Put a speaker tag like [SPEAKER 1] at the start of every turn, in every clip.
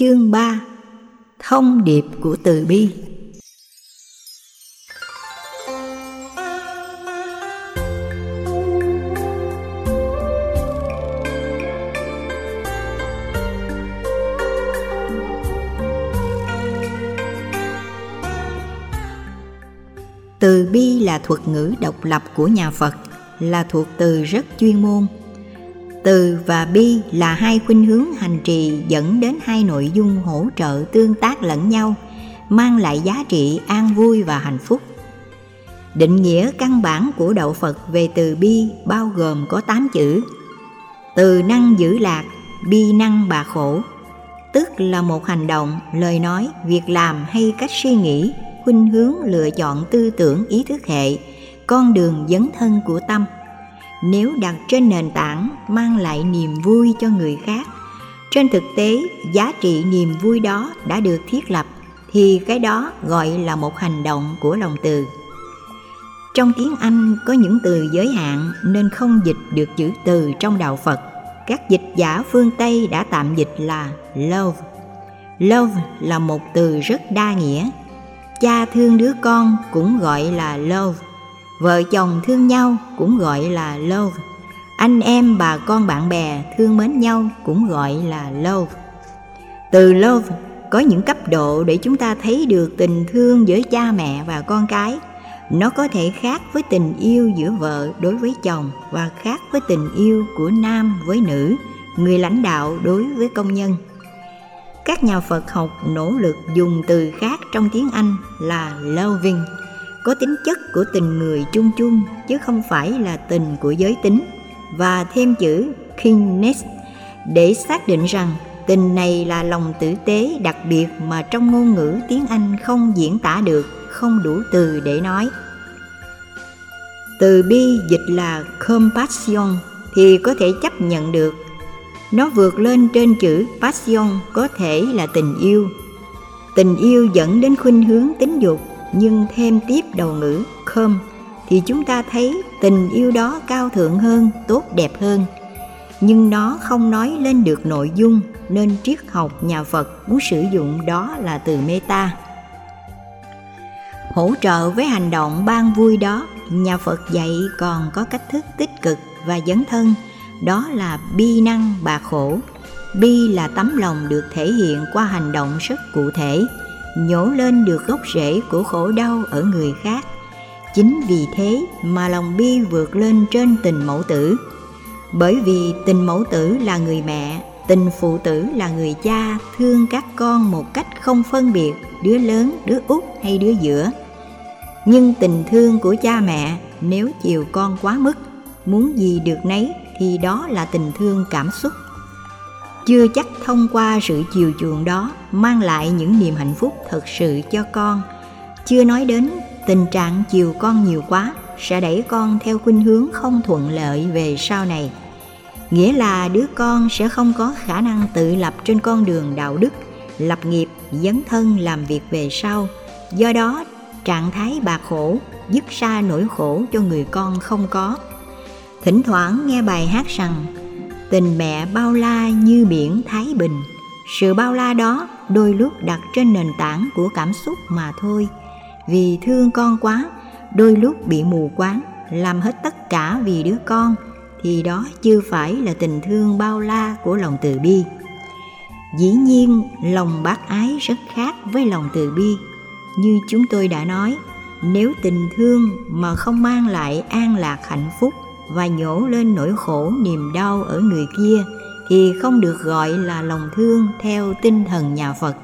[SPEAKER 1] Chương 3 Thông điệp của từ bi Từ bi là thuật ngữ độc lập của nhà Phật, là thuộc từ rất chuyên môn. Từ và bi là hai khuynh hướng hành trì dẫn đến hai nội dung hỗ trợ tương tác lẫn nhau, mang lại giá trị an vui và hạnh phúc. Định nghĩa căn bản của đạo Phật về từ bi bao gồm có 8 chữ. Từ năng giữ lạc, bi năng bà khổ, tức là một hành động, lời nói, việc làm hay cách suy nghĩ khuynh hướng lựa chọn tư tưởng ý thức hệ con đường dấn thân của tâm nếu đặt trên nền tảng mang lại niềm vui cho người khác. Trên thực tế, giá trị niềm vui đó đã được thiết lập, thì cái đó gọi là một hành động của lòng từ. Trong tiếng anh có những từ giới hạn nên không dịch được chữ từ trong đạo phật. Các dịch giả phương tây đã tạm dịch là love. Love là một từ rất đa nghĩa. Cha thương đứa con cũng gọi là love vợ chồng thương nhau cũng gọi là love. Anh em bà con bạn bè thương mến nhau cũng gọi là love. Từ love có những cấp độ để chúng ta thấy được tình thương giữa cha mẹ và con cái. Nó có thể khác với tình yêu giữa vợ đối với chồng và khác với tình yêu của nam với nữ người lãnh đạo đối với công nhân. Các nhà Phật học nỗ lực dùng từ khác trong tiếng Anh là loving, có tính chất của tình người chung chung chứ không phải là tình của giới tính. Và thêm chữ kindness để xác định rằng tình này là lòng tử tế đặc biệt mà trong ngôn ngữ tiếng Anh không diễn tả được, không đủ từ để nói. Từ bi dịch là compassion thì có thể chấp nhận được. Nó vượt lên trên chữ passion có thể là tình yêu. Tình yêu dẫn đến khuynh hướng tính dục nhưng thêm tiếp đầu ngữ khom thì chúng ta thấy tình yêu đó cao thượng hơn, tốt đẹp hơn. Nhưng nó không nói lên được nội dung, nên triết học nhà phật muốn sử dụng đó là từ meta. Hỗ trợ với hành động ban vui đó, nhà phật dạy còn có cách thức tích cực và dấn thân, đó là bi năng bà khổ. Bi là tấm lòng được thể hiện qua hành động rất cụ thể nhổ lên được gốc rễ của khổ đau ở người khác. Chính vì thế mà lòng bi vượt lên trên tình mẫu tử. Bởi vì tình mẫu tử là người mẹ, tình phụ tử là người cha thương các con một cách không phân biệt, đứa lớn, đứa út hay đứa giữa. Nhưng tình thương của cha mẹ nếu chiều con quá mức, muốn gì được nấy thì đó là tình thương cảm xúc chưa chắc thông qua sự chiều chuộng đó mang lại những niềm hạnh phúc thật sự cho con. Chưa nói đến tình trạng chiều con nhiều quá sẽ đẩy con theo khuynh hướng không thuận lợi về sau này. Nghĩa là đứa con sẽ không có khả năng tự lập trên con đường đạo đức, lập nghiệp, dấn thân làm việc về sau. Do đó, trạng thái bạc khổ dứt xa nỗi khổ cho người con không có. Thỉnh thoảng nghe bài hát rằng tình mẹ bao la như biển thái bình. Sự bao la đó đôi lúc đặt trên nền tảng của cảm xúc mà thôi. Vì thương con quá, đôi lúc bị mù quáng, làm hết tất cả vì đứa con, thì đó chưa phải là tình thương bao la của lòng từ bi. Dĩ nhiên, lòng bác ái rất khác với lòng từ bi. Như chúng tôi đã nói, nếu tình thương mà không mang lại an lạc hạnh phúc và nhổ lên nỗi khổ niềm đau ở người kia thì không được gọi là lòng thương theo tinh thần nhà Phật.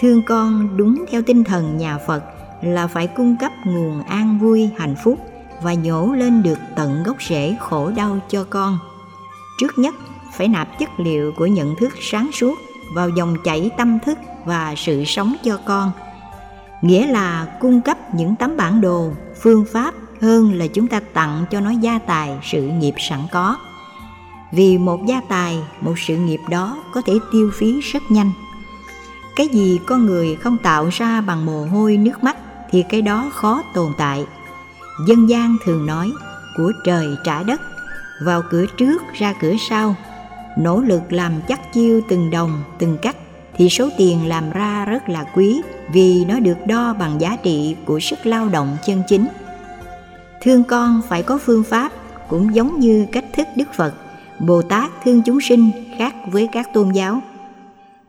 [SPEAKER 1] Thương con đúng theo tinh thần nhà Phật là phải cung cấp nguồn an vui hạnh phúc và nhổ lên được tận gốc rễ khổ đau cho con. Trước nhất phải nạp chất liệu của nhận thức sáng suốt vào dòng chảy tâm thức và sự sống cho con. Nghĩa là cung cấp những tấm bản đồ, phương pháp hơn là chúng ta tặng cho nó gia tài sự nghiệp sẵn có. Vì một gia tài, một sự nghiệp đó có thể tiêu phí rất nhanh. Cái gì con người không tạo ra bằng mồ hôi nước mắt thì cái đó khó tồn tại. Dân gian thường nói, của trời trả đất, vào cửa trước, ra cửa sau. Nỗ lực làm chắc chiêu từng đồng, từng cách thì số tiền làm ra rất là quý vì nó được đo bằng giá trị của sức lao động chân chính. Thương con phải có phương pháp cũng giống như cách thức Đức Phật, Bồ Tát thương chúng sinh khác với các tôn giáo.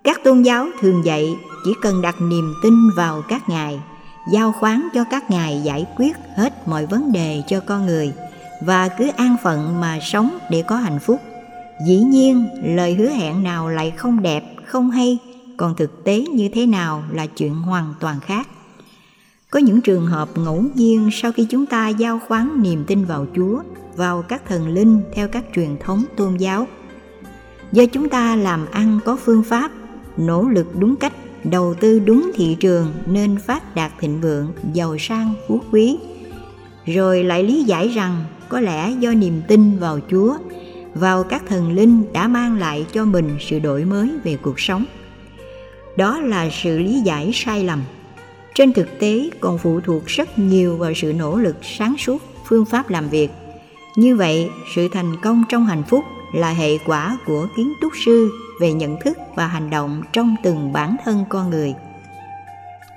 [SPEAKER 1] Các tôn giáo thường dạy chỉ cần đặt niềm tin vào các ngài, giao khoán cho các ngài giải quyết hết mọi vấn đề cho con người và cứ an phận mà sống để có hạnh phúc. Dĩ nhiên, lời hứa hẹn nào lại không đẹp, không hay còn thực tế như thế nào là chuyện hoàn toàn khác có những trường hợp ngẫu nhiên sau khi chúng ta giao khoán niềm tin vào chúa, vào các thần linh theo các truyền thống tôn giáo. Do chúng ta làm ăn có phương pháp, nỗ lực đúng cách, đầu tư đúng thị trường nên phát đạt thịnh vượng, giàu sang, phú quý. Rồi lại lý giải rằng có lẽ do niềm tin vào chúa, vào các thần linh đã mang lại cho mình sự đổi mới về cuộc sống. Đó là sự lý giải sai lầm trên thực tế, còn phụ thuộc rất nhiều vào sự nỗ lực sáng suốt phương pháp làm việc. Như vậy, sự thành công trong hạnh phúc là hệ quả của kiến trúc sư về nhận thức và hành động trong từng bản thân con người.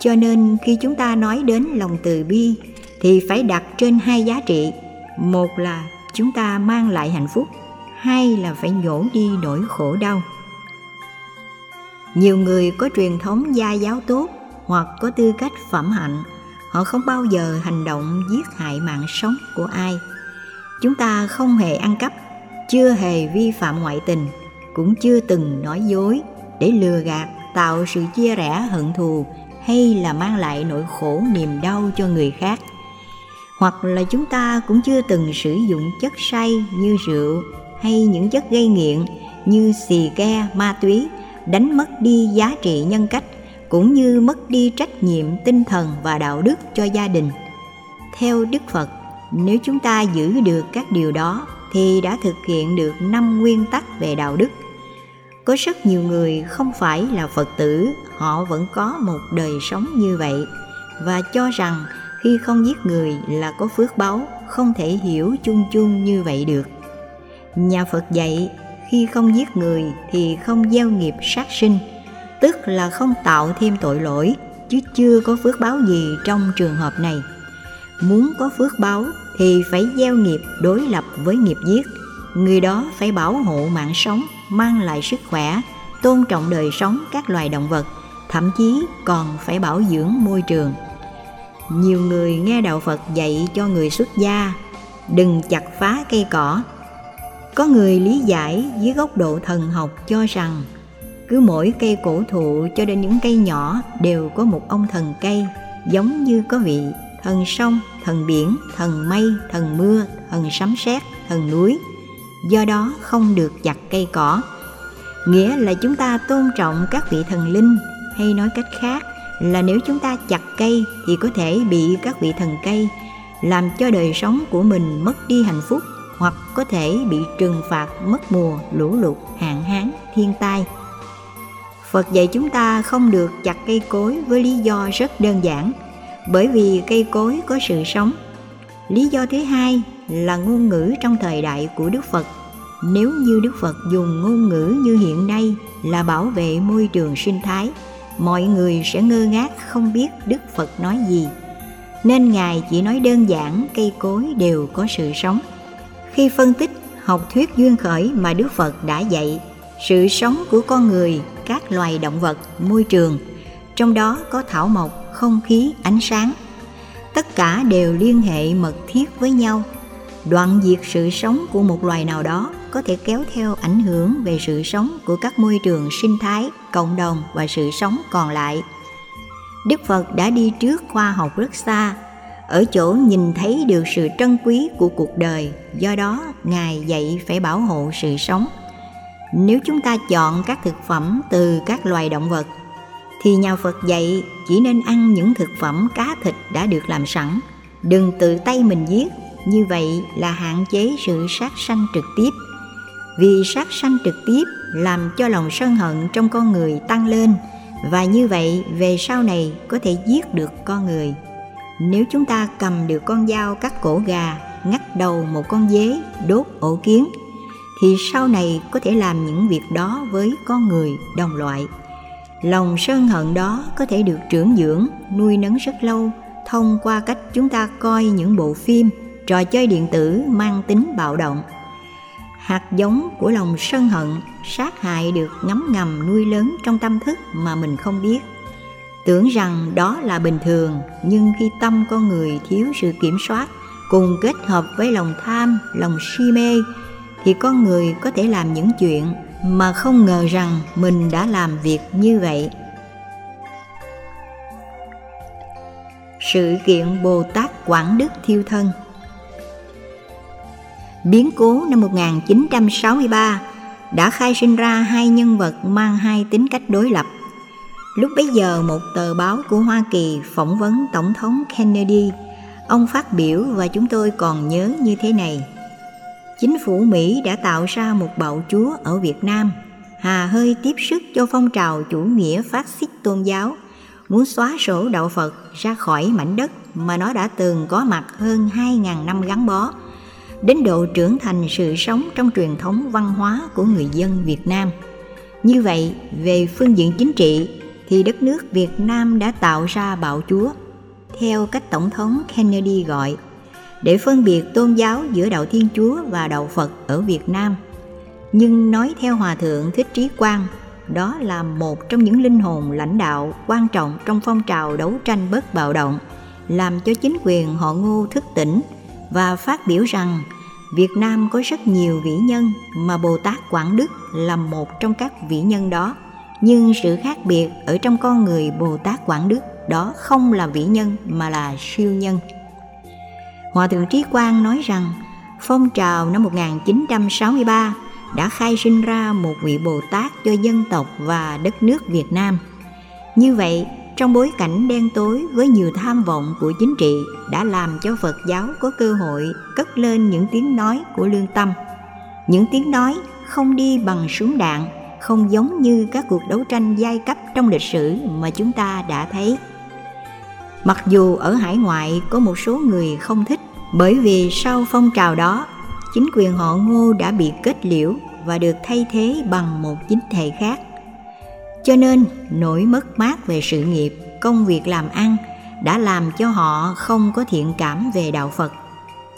[SPEAKER 1] Cho nên, khi chúng ta nói đến lòng từ bi, thì phải đặt trên hai giá trị. Một là chúng ta mang lại hạnh phúc, hai là phải nhổ đi nỗi khổ đau. Nhiều người có truyền thống gia giáo tốt hoặc có tư cách phẩm hạnh, họ không bao giờ hành động giết hại mạng sống của ai. Chúng ta không hề ăn cắp, chưa hề vi phạm ngoại tình, cũng chưa từng nói dối để lừa gạt, tạo sự chia rẽ, hận thù hay là mang lại nỗi khổ niềm đau cho người khác. Hoặc là chúng ta cũng chưa từng sử dụng chất say như rượu hay những chất gây nghiện như xì ke, ma túy, đánh mất đi giá trị nhân cách cũng như mất đi trách nhiệm tinh thần và đạo đức cho gia đình. Theo đức phật, nếu chúng ta giữ được các điều đó thì đã thực hiện được năm nguyên tắc về đạo đức. Có rất nhiều người không phải là phật tử, họ vẫn có một đời sống như vậy và cho rằng khi không giết người là có phước báu không thể hiểu chung chung như vậy được. Nhà phật dạy, khi không giết người thì không gieo nghiệp sát sinh tức là không tạo thêm tội lỗi, chứ chưa có phước báo gì trong trường hợp này. Muốn có phước báo thì phải gieo nghiệp đối lập với nghiệp giết. Người đó phải bảo hộ mạng sống, mang lại sức khỏe, tôn trọng đời sống các loài động vật, thậm chí còn phải bảo dưỡng môi trường. Nhiều người nghe đạo phật dạy cho người xuất gia, đừng chặt phá cây cỏ. Có người lý giải dưới góc độ thần học cho rằng cứ mỗi cây cổ thụ cho đến những cây nhỏ đều có một ông thần cây, giống như có vị thần sông, thần biển, thần mây, thần mưa, thần sấm sét, thần núi. Do đó không được chặt cây cỏ. Nghĩa là chúng ta tôn trọng các vị thần linh, hay nói cách khác là nếu chúng ta chặt cây thì có thể bị các vị thần cây làm cho đời sống của mình mất đi hạnh phúc, hoặc có thể bị trừng phạt mất mùa, lũ lụt, hạn hán, thiên tai phật dạy chúng ta không được chặt cây cối với lý do rất đơn giản. Bởi vì cây cối có sự sống. Lý do thứ hai là ngôn ngữ trong thời đại của đức phật. Nếu như đức phật dùng ngôn ngữ như hiện nay là bảo vệ môi trường sinh thái mọi người sẽ ngơ ngác không biết đức phật nói gì. Nên ngài chỉ nói đơn giản cây cối đều có sự sống. Khi phân tích học thuyết duyên khởi mà Đức Phật đã dạy, sự sống của con người, các loài động vật, môi trường, trong đó có thảo mộc, không khí, ánh sáng. Tất cả đều liên hệ mật thiết với nhau. Đoạn diệt sự sống của một loài nào đó có thể kéo theo ảnh hưởng về sự sống của các môi trường sinh thái, cộng đồng và sự sống còn lại. Đức Phật đã đi trước khoa học rất xa ở chỗ nhìn thấy được sự trân quý của cuộc đời do đó ngài dạy phải bảo hộ sự sống nếu chúng ta chọn các thực phẩm từ các loài động vật, thì nhà phật dạy chỉ nên ăn những thực phẩm cá thịt đã được làm sẵn. Đừng tự tay mình giết. Như vậy là hạn chế sự sát sanh trực tiếp. Vì sát sanh trực tiếp làm cho lòng sân hận trong con người tăng lên, và như vậy về sau này có thể giết được con người. Nếu chúng ta cầm được con dao cắt cổ gà, ngắt đầu một con dế, đốt ổ kiến thì sau này có thể làm những việc đó với con người đồng loại. Lòng sân hận đó có thể được trưởng dưỡng, nuôi nấng rất lâu, thông qua cách chúng ta coi những bộ phim, trò chơi điện tử mang tính bạo động. Hạt giống của lòng sân hận, sát hại được ngấm ngầm nuôi lớn trong tâm thức mà mình không biết. Tưởng rằng đó là bình thường, nhưng khi tâm con người thiếu sự kiểm soát, cùng kết hợp với lòng tham, lòng si mê thì con người có thể làm những chuyện mà không ngờ rằng mình đã làm việc như vậy sự kiện bồ tát quảng đức thiêu thân biến cố năm 1963 đã khai sinh ra hai nhân vật mang hai tính cách đối lập. Lúc bấy giờ một tờ báo của Hoa Kỳ phỏng vấn Tổng thống Kennedy, ông phát biểu và chúng tôi còn nhớ như thế này. Chính phủ Mỹ đã tạo ra một bạo chúa ở Việt Nam, hà hơi tiếp sức cho phong trào chủ nghĩa phát xít tôn giáo, muốn xóa sổ đạo Phật ra khỏi mảnh đất mà nó đã từng có mặt hơn 2.000 năm gắn bó, đến độ trưởng thành sự sống trong truyền thống văn hóa của người dân Việt Nam. Như vậy, về phương diện chính trị thì đất nước Việt Nam đã tạo ra bạo chúa, theo cách Tổng thống Kennedy gọi, để phân biệt tôn giáo giữa đạo Thiên Chúa và đạo Phật ở Việt Nam. Nhưng nói theo Hòa Thượng Thích Trí Quang, đó là một trong những linh hồn lãnh đạo quan trọng trong phong trào đấu tranh bất bạo động, làm cho chính quyền họ ngô thức tỉnh – và phát biểu rằng Việt Nam có rất nhiều vĩ nhân mà Bồ Tát Quảng Đức là một trong các vĩ nhân đó. Nhưng sự khác biệt ở trong con người Bồ Tát Quảng Đức đó không là vĩ nhân mà là siêu nhân. Hòa Thượng Trí Quang nói rằng phong trào năm 1963 đã khai sinh ra một vị Bồ Tát cho dân tộc và đất nước Việt Nam. Như vậy, trong bối cảnh đen tối với nhiều tham vọng của chính trị đã làm cho Phật giáo có cơ hội cất lên những tiếng nói của lương tâm. Những tiếng nói không đi bằng súng đạn, không giống như các cuộc đấu tranh giai cấp trong lịch sử mà chúng ta đã thấy. Mặc dù ở hải ngoại có một số người không thích bởi vì sau phong trào đó, chính quyền họ Ngô đã bị kết liễu và được thay thế bằng một chính thể khác cho nên nỗi mất mát về sự nghiệp công việc làm ăn đã làm cho họ không có thiện cảm về đạo Phật.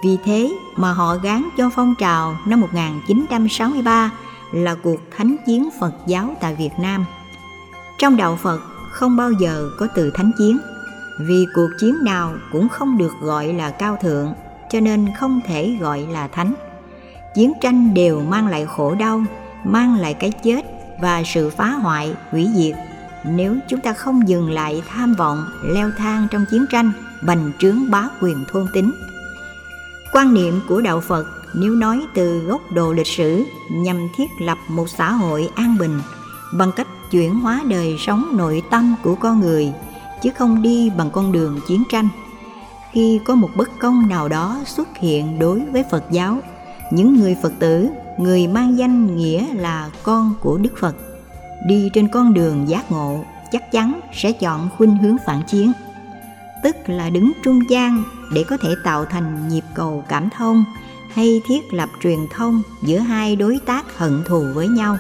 [SPEAKER 1] Vì thế mà họ gán cho phong trào năm 1963 là cuộc thánh chiến Phật giáo tại Việt Nam. Trong đạo Phật không bao giờ có từ thánh chiến, vì cuộc chiến nào cũng không được gọi là cao thượng, cho nên không thể gọi là thánh. Chiến tranh đều mang lại khổ đau, mang lại cái chết và sự phá hoại, hủy diệt nếu chúng ta không dừng lại tham vọng leo thang trong chiến tranh bành trướng bá quyền thôn tính quan niệm của đạo phật nếu nói từ góc độ lịch sử nhằm thiết lập một xã hội an bình bằng cách chuyển hóa đời sống nội tâm của con người chứ không đi bằng con đường chiến tranh khi có một bất công nào đó xuất hiện đối với phật giáo những người phật tử người mang danh nghĩa là con của Đức Phật, đi trên con đường giác ngộ chắc chắn sẽ chọn khuynh hướng phản chiến, tức là đứng trung gian để có thể tạo thành nhịp cầu cảm thông hay thiết lập truyền thông giữa hai đối tác hận thù với nhau.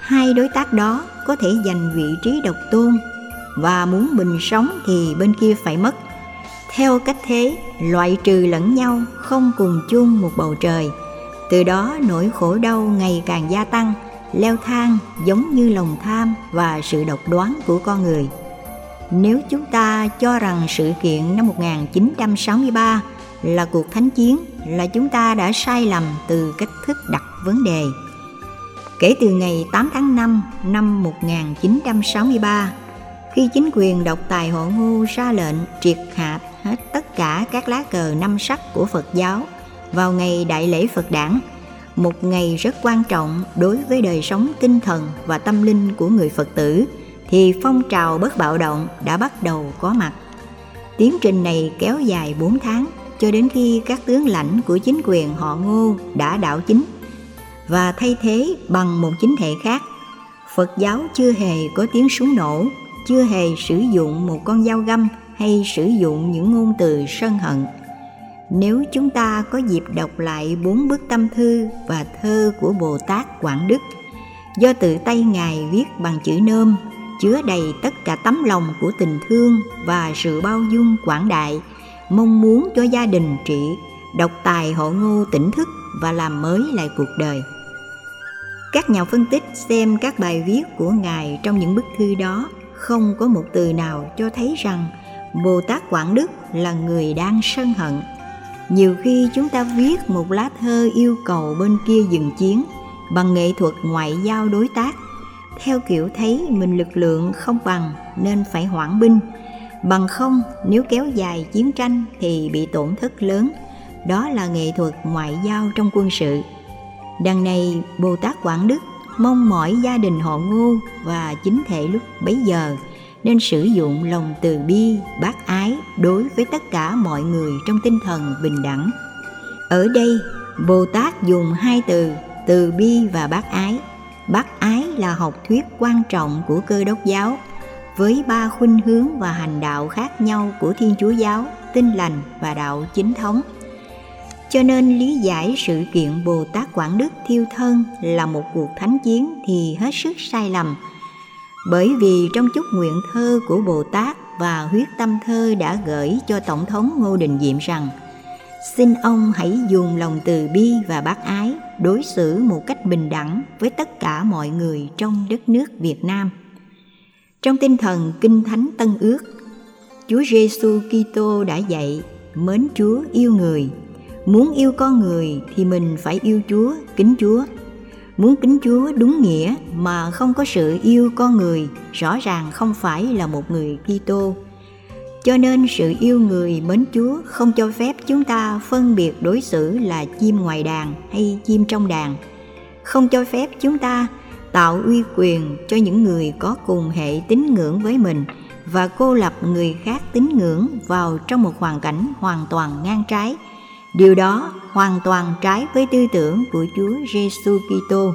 [SPEAKER 1] Hai đối tác đó có thể giành vị trí độc tôn và muốn mình sống thì bên kia phải mất. Theo cách thế, loại trừ lẫn nhau không cùng chung một bầu trời – từ đó nỗi khổ đau ngày càng gia tăng leo thang giống như lòng tham và sự độc đoán của con người nếu chúng ta cho rằng sự kiện năm 1963 là cuộc thánh chiến là chúng ta đã sai lầm từ cách thức đặt vấn đề. Kể từ ngày 8 tháng 5 năm 1963, khi chính quyền độc tài hộ ngu ra lệnh triệt hạ hết tất cả các lá cờ năm sắc của Phật giáo vào ngày Đại lễ Phật Đản, một ngày rất quan trọng đối với đời sống tinh thần và tâm linh của người Phật tử, thì phong trào bất bạo động đã bắt đầu có mặt. Tiến trình này kéo dài 4 tháng cho đến khi các tướng lãnh của chính quyền họ Ngô đã đảo chính và thay thế bằng một chính thể khác. Phật giáo chưa hề có tiếng súng nổ, chưa hề sử dụng một con dao găm hay sử dụng những ngôn từ sân hận nếu chúng ta có dịp đọc lại bốn bức tâm thư và thơ của Bồ Tát Quảng Đức do tự tay Ngài viết bằng chữ nôm chứa đầy tất cả tấm lòng của tình thương và sự bao dung quảng đại, mong muốn cho gia đình trị, độc tài hộ ngô tỉnh thức và làm mới lại cuộc đời. Các nhà phân tích xem các bài viết của Ngài trong những bức thư đó không có một từ nào cho thấy rằng Bồ Tát Quảng Đức là người đang sân hận. Nhiều khi chúng ta viết một lá thơ yêu cầu bên kia dừng chiến bằng nghệ thuật ngoại giao đối tác. Theo kiểu thấy mình lực lượng không bằng nên phải hoãn binh. Bằng không, nếu kéo dài chiến tranh thì bị tổn thất lớn. Đó là nghệ thuật ngoại giao trong quân sự. Đằng này bồ tát quảng đức mong mỏi gia đình họ ngô và chính thể lúc bấy giờ, nên sử dụng lòng từ bi, bác ái đối với tất cả mọi người trong tinh thần bình đẳng. Ở đây bồ tát dùng hai từ từ bi và bác ái. Bác ái là học thuyết quan trọng của cơ đốc giáo, với ba khuynh hướng và hành đạo khác nhau của thiên chúa giáo, tinh lành và đạo chính thống cho nên lý giải sự kiện bồ tát quảng đức thiêu thân là một cuộc thánh chiến thì hết sức sai lầm bởi vì trong chút nguyện thơ của bồ tát và huyết tâm thơ đã gửi cho tổng thống ngô đình diệm rằng xin ông hãy dùng lòng từ bi và bác ái đối xử một cách bình đẳng với tất cả mọi người trong đất nước Việt Nam. Trong tinh thần Kinh Thánh Tân Ước, Chúa Giêsu Kitô đã dạy mến Chúa yêu người. Muốn yêu con người thì mình phải yêu Chúa, kính Chúa. Muốn kính Chúa đúng nghĩa mà không có sự yêu con người, rõ ràng không phải là một người Kitô cho nên sự yêu người mến Chúa không cho phép chúng ta phân biệt đối xử là chim ngoài đàn hay chim trong đàn. Không cho phép chúng ta tạo uy quyền cho những người có cùng hệ tín ngưỡng với mình và cô lập người khác tín ngưỡng vào trong một hoàn cảnh hoàn toàn ngang trái. Điều đó hoàn toàn trái với tư tưởng của Chúa Giêsu Kitô.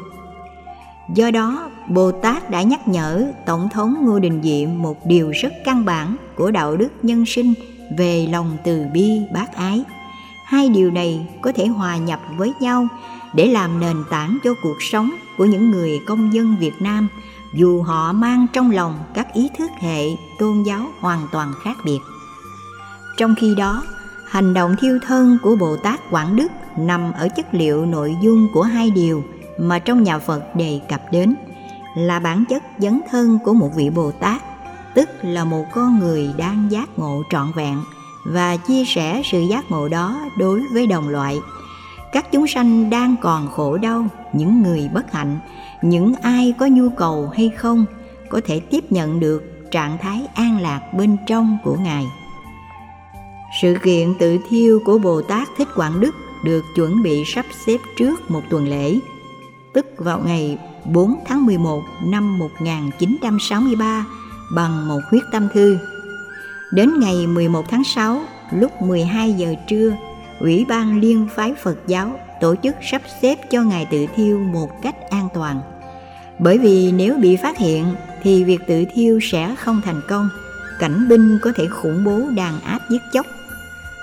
[SPEAKER 1] Do đó, Bồ Tát đã nhắc nhở Tổng thống Ngô Đình Diệm một điều rất căn bản của đạo đức nhân sinh về lòng từ bi bác ái. Hai điều này có thể hòa nhập với nhau để làm nền tảng cho cuộc sống của những người công dân Việt Nam dù họ mang trong lòng các ý thức hệ tôn giáo hoàn toàn khác biệt. Trong khi đó, hành động thiêu thân của Bồ Tát Quảng Đức nằm ở chất liệu nội dung của hai điều mà trong nhà Phật đề cập đến là bản chất dấn thân của một vị Bồ Tát, tức là một con người đang giác ngộ trọn vẹn và chia sẻ sự giác ngộ đó đối với đồng loại. Các chúng sanh đang còn khổ đau, những người bất hạnh, những ai có nhu cầu hay không có thể tiếp nhận được trạng thái an lạc bên trong của Ngài. Sự kiện tự thiêu của Bồ Tát Thích Quảng Đức được chuẩn bị sắp xếp trước một tuần lễ tức vào ngày 4 tháng 11 năm 1963 bằng một huyết tâm thư. Đến ngày 11 tháng 6 lúc 12 giờ trưa, Ủy ban Liên phái Phật giáo tổ chức sắp xếp cho Ngài tự thiêu một cách an toàn. Bởi vì nếu bị phát hiện thì việc tự thiêu sẽ không thành công, cảnh binh có thể khủng bố đàn áp giết chóc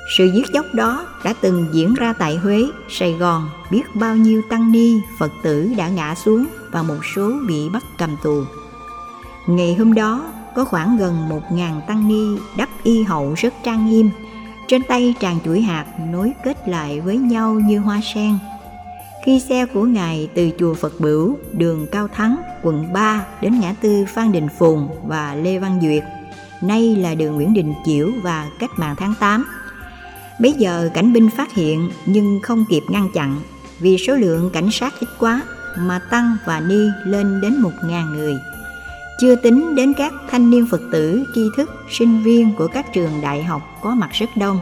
[SPEAKER 1] sự giết chóc đó đã từng diễn ra tại Huế, Sài Gòn, biết bao nhiêu tăng ni, Phật tử đã ngã xuống và một số bị bắt cầm tù. Ngày hôm đó, có khoảng gần một ngàn tăng ni đắp y hậu rất trang nghiêm, trên tay tràn chuỗi hạt nối kết lại với nhau như hoa sen. Khi xe của Ngài từ chùa Phật Bửu, đường Cao Thắng, quận 3 đến ngã tư Phan Đình Phùng và Lê Văn Duyệt, nay là đường Nguyễn Đình Chiểu và Cách mạng tháng 8, Bây giờ cảnh binh phát hiện nhưng không kịp ngăn chặn vì số lượng cảnh sát ít quá mà Tăng và Ni lên đến một ngàn người. Chưa tính đến các thanh niên Phật tử, tri thức, sinh viên của các trường đại học có mặt rất đông.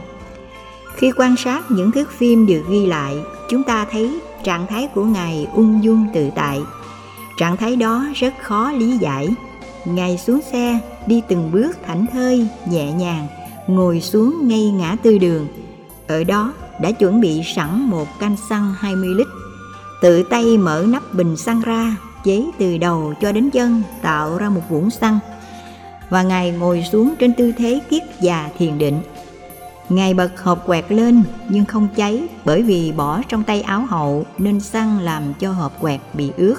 [SPEAKER 1] Khi quan sát những thước phim được ghi lại, chúng ta thấy trạng thái của Ngài ung dung tự tại. Trạng thái đó rất khó lý giải. Ngài xuống xe, đi từng bước thảnh thơi, nhẹ nhàng, ngồi xuống ngay ngã tư đường, ở đó đã chuẩn bị sẵn một can xăng 20 lít, tự tay mở nắp bình xăng ra, chế từ đầu cho đến chân tạo ra một vũng xăng. Và Ngài ngồi xuống trên tư thế kiết già thiền định. Ngài bật hộp quẹt lên nhưng không cháy bởi vì bỏ trong tay áo hậu nên xăng làm cho hộp quẹt bị ướt.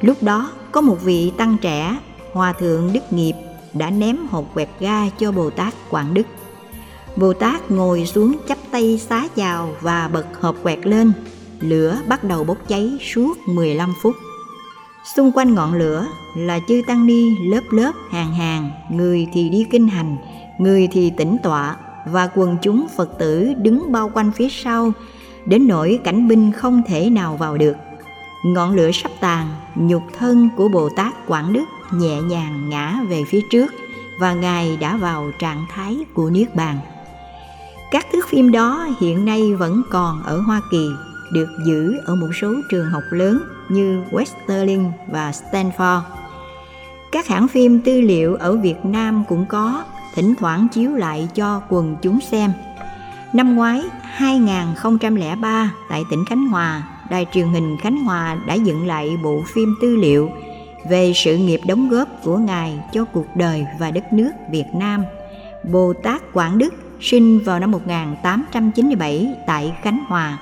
[SPEAKER 1] Lúc đó có một vị tăng trẻ Hòa Thượng Đức Nghiệp đã ném hộp quẹt ga cho Bồ Tát Quảng Đức. Bồ Tát ngồi xuống chắp tay xá chào và bật hộp quẹt lên. Lửa bắt đầu bốc cháy suốt 15 phút. Xung quanh ngọn lửa là chư tăng ni lớp lớp hàng hàng, người thì đi kinh hành, người thì tĩnh tọa và quần chúng Phật tử đứng bao quanh phía sau, đến nỗi cảnh binh không thể nào vào được. Ngọn lửa sắp tàn, nhục thân của Bồ Tát Quảng Đức nhẹ nhàng ngã về phía trước và Ngài đã vào trạng thái của Niết Bàn. Các thước phim đó hiện nay vẫn còn ở Hoa Kỳ, được giữ ở một số trường học lớn như Westerling và Stanford. Các hãng phim tư liệu ở Việt Nam cũng có, thỉnh thoảng chiếu lại cho quần chúng xem. Năm ngoái 2003 tại tỉnh Khánh Hòa, Đài truyền hình Khánh Hòa đã dựng lại bộ phim tư liệu về sự nghiệp đóng góp của Ngài cho cuộc đời và đất nước Việt Nam. Bồ Tát Quảng Đức sinh vào năm 1897 tại Khánh Hòa.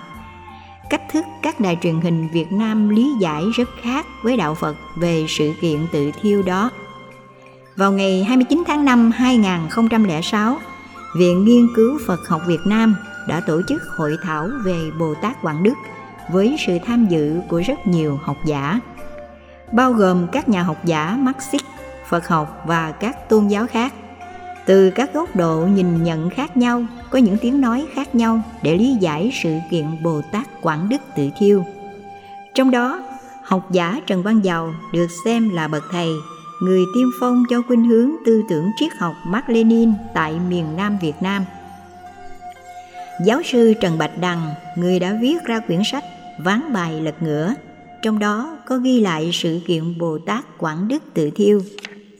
[SPEAKER 1] Cách thức các đài truyền hình Việt Nam lý giải rất khác với đạo Phật về sự kiện tự thiêu đó. Vào ngày 29 tháng 5 2006, Viện Nghiên cứu Phật học Việt Nam đã tổ chức hội thảo về Bồ Tát Quảng Đức với sự tham dự của rất nhiều học giả, bao gồm các nhà học giả Marxist, Phật học và các tôn giáo khác. Từ các góc độ nhìn nhận khác nhau, có những tiếng nói khác nhau để lý giải sự kiện Bồ Tát Quảng Đức tự thiêu. Trong đó, học giả Trần Văn Dầu được xem là bậc thầy, người tiên phong cho khuynh hướng tư tưởng triết học Mark Lenin tại miền Nam Việt Nam. Giáo sư Trần Bạch Đằng, người đã viết ra quyển sách Ván bài lật ngửa, trong đó có ghi lại sự kiện Bồ Tát Quảng Đức tự thiêu,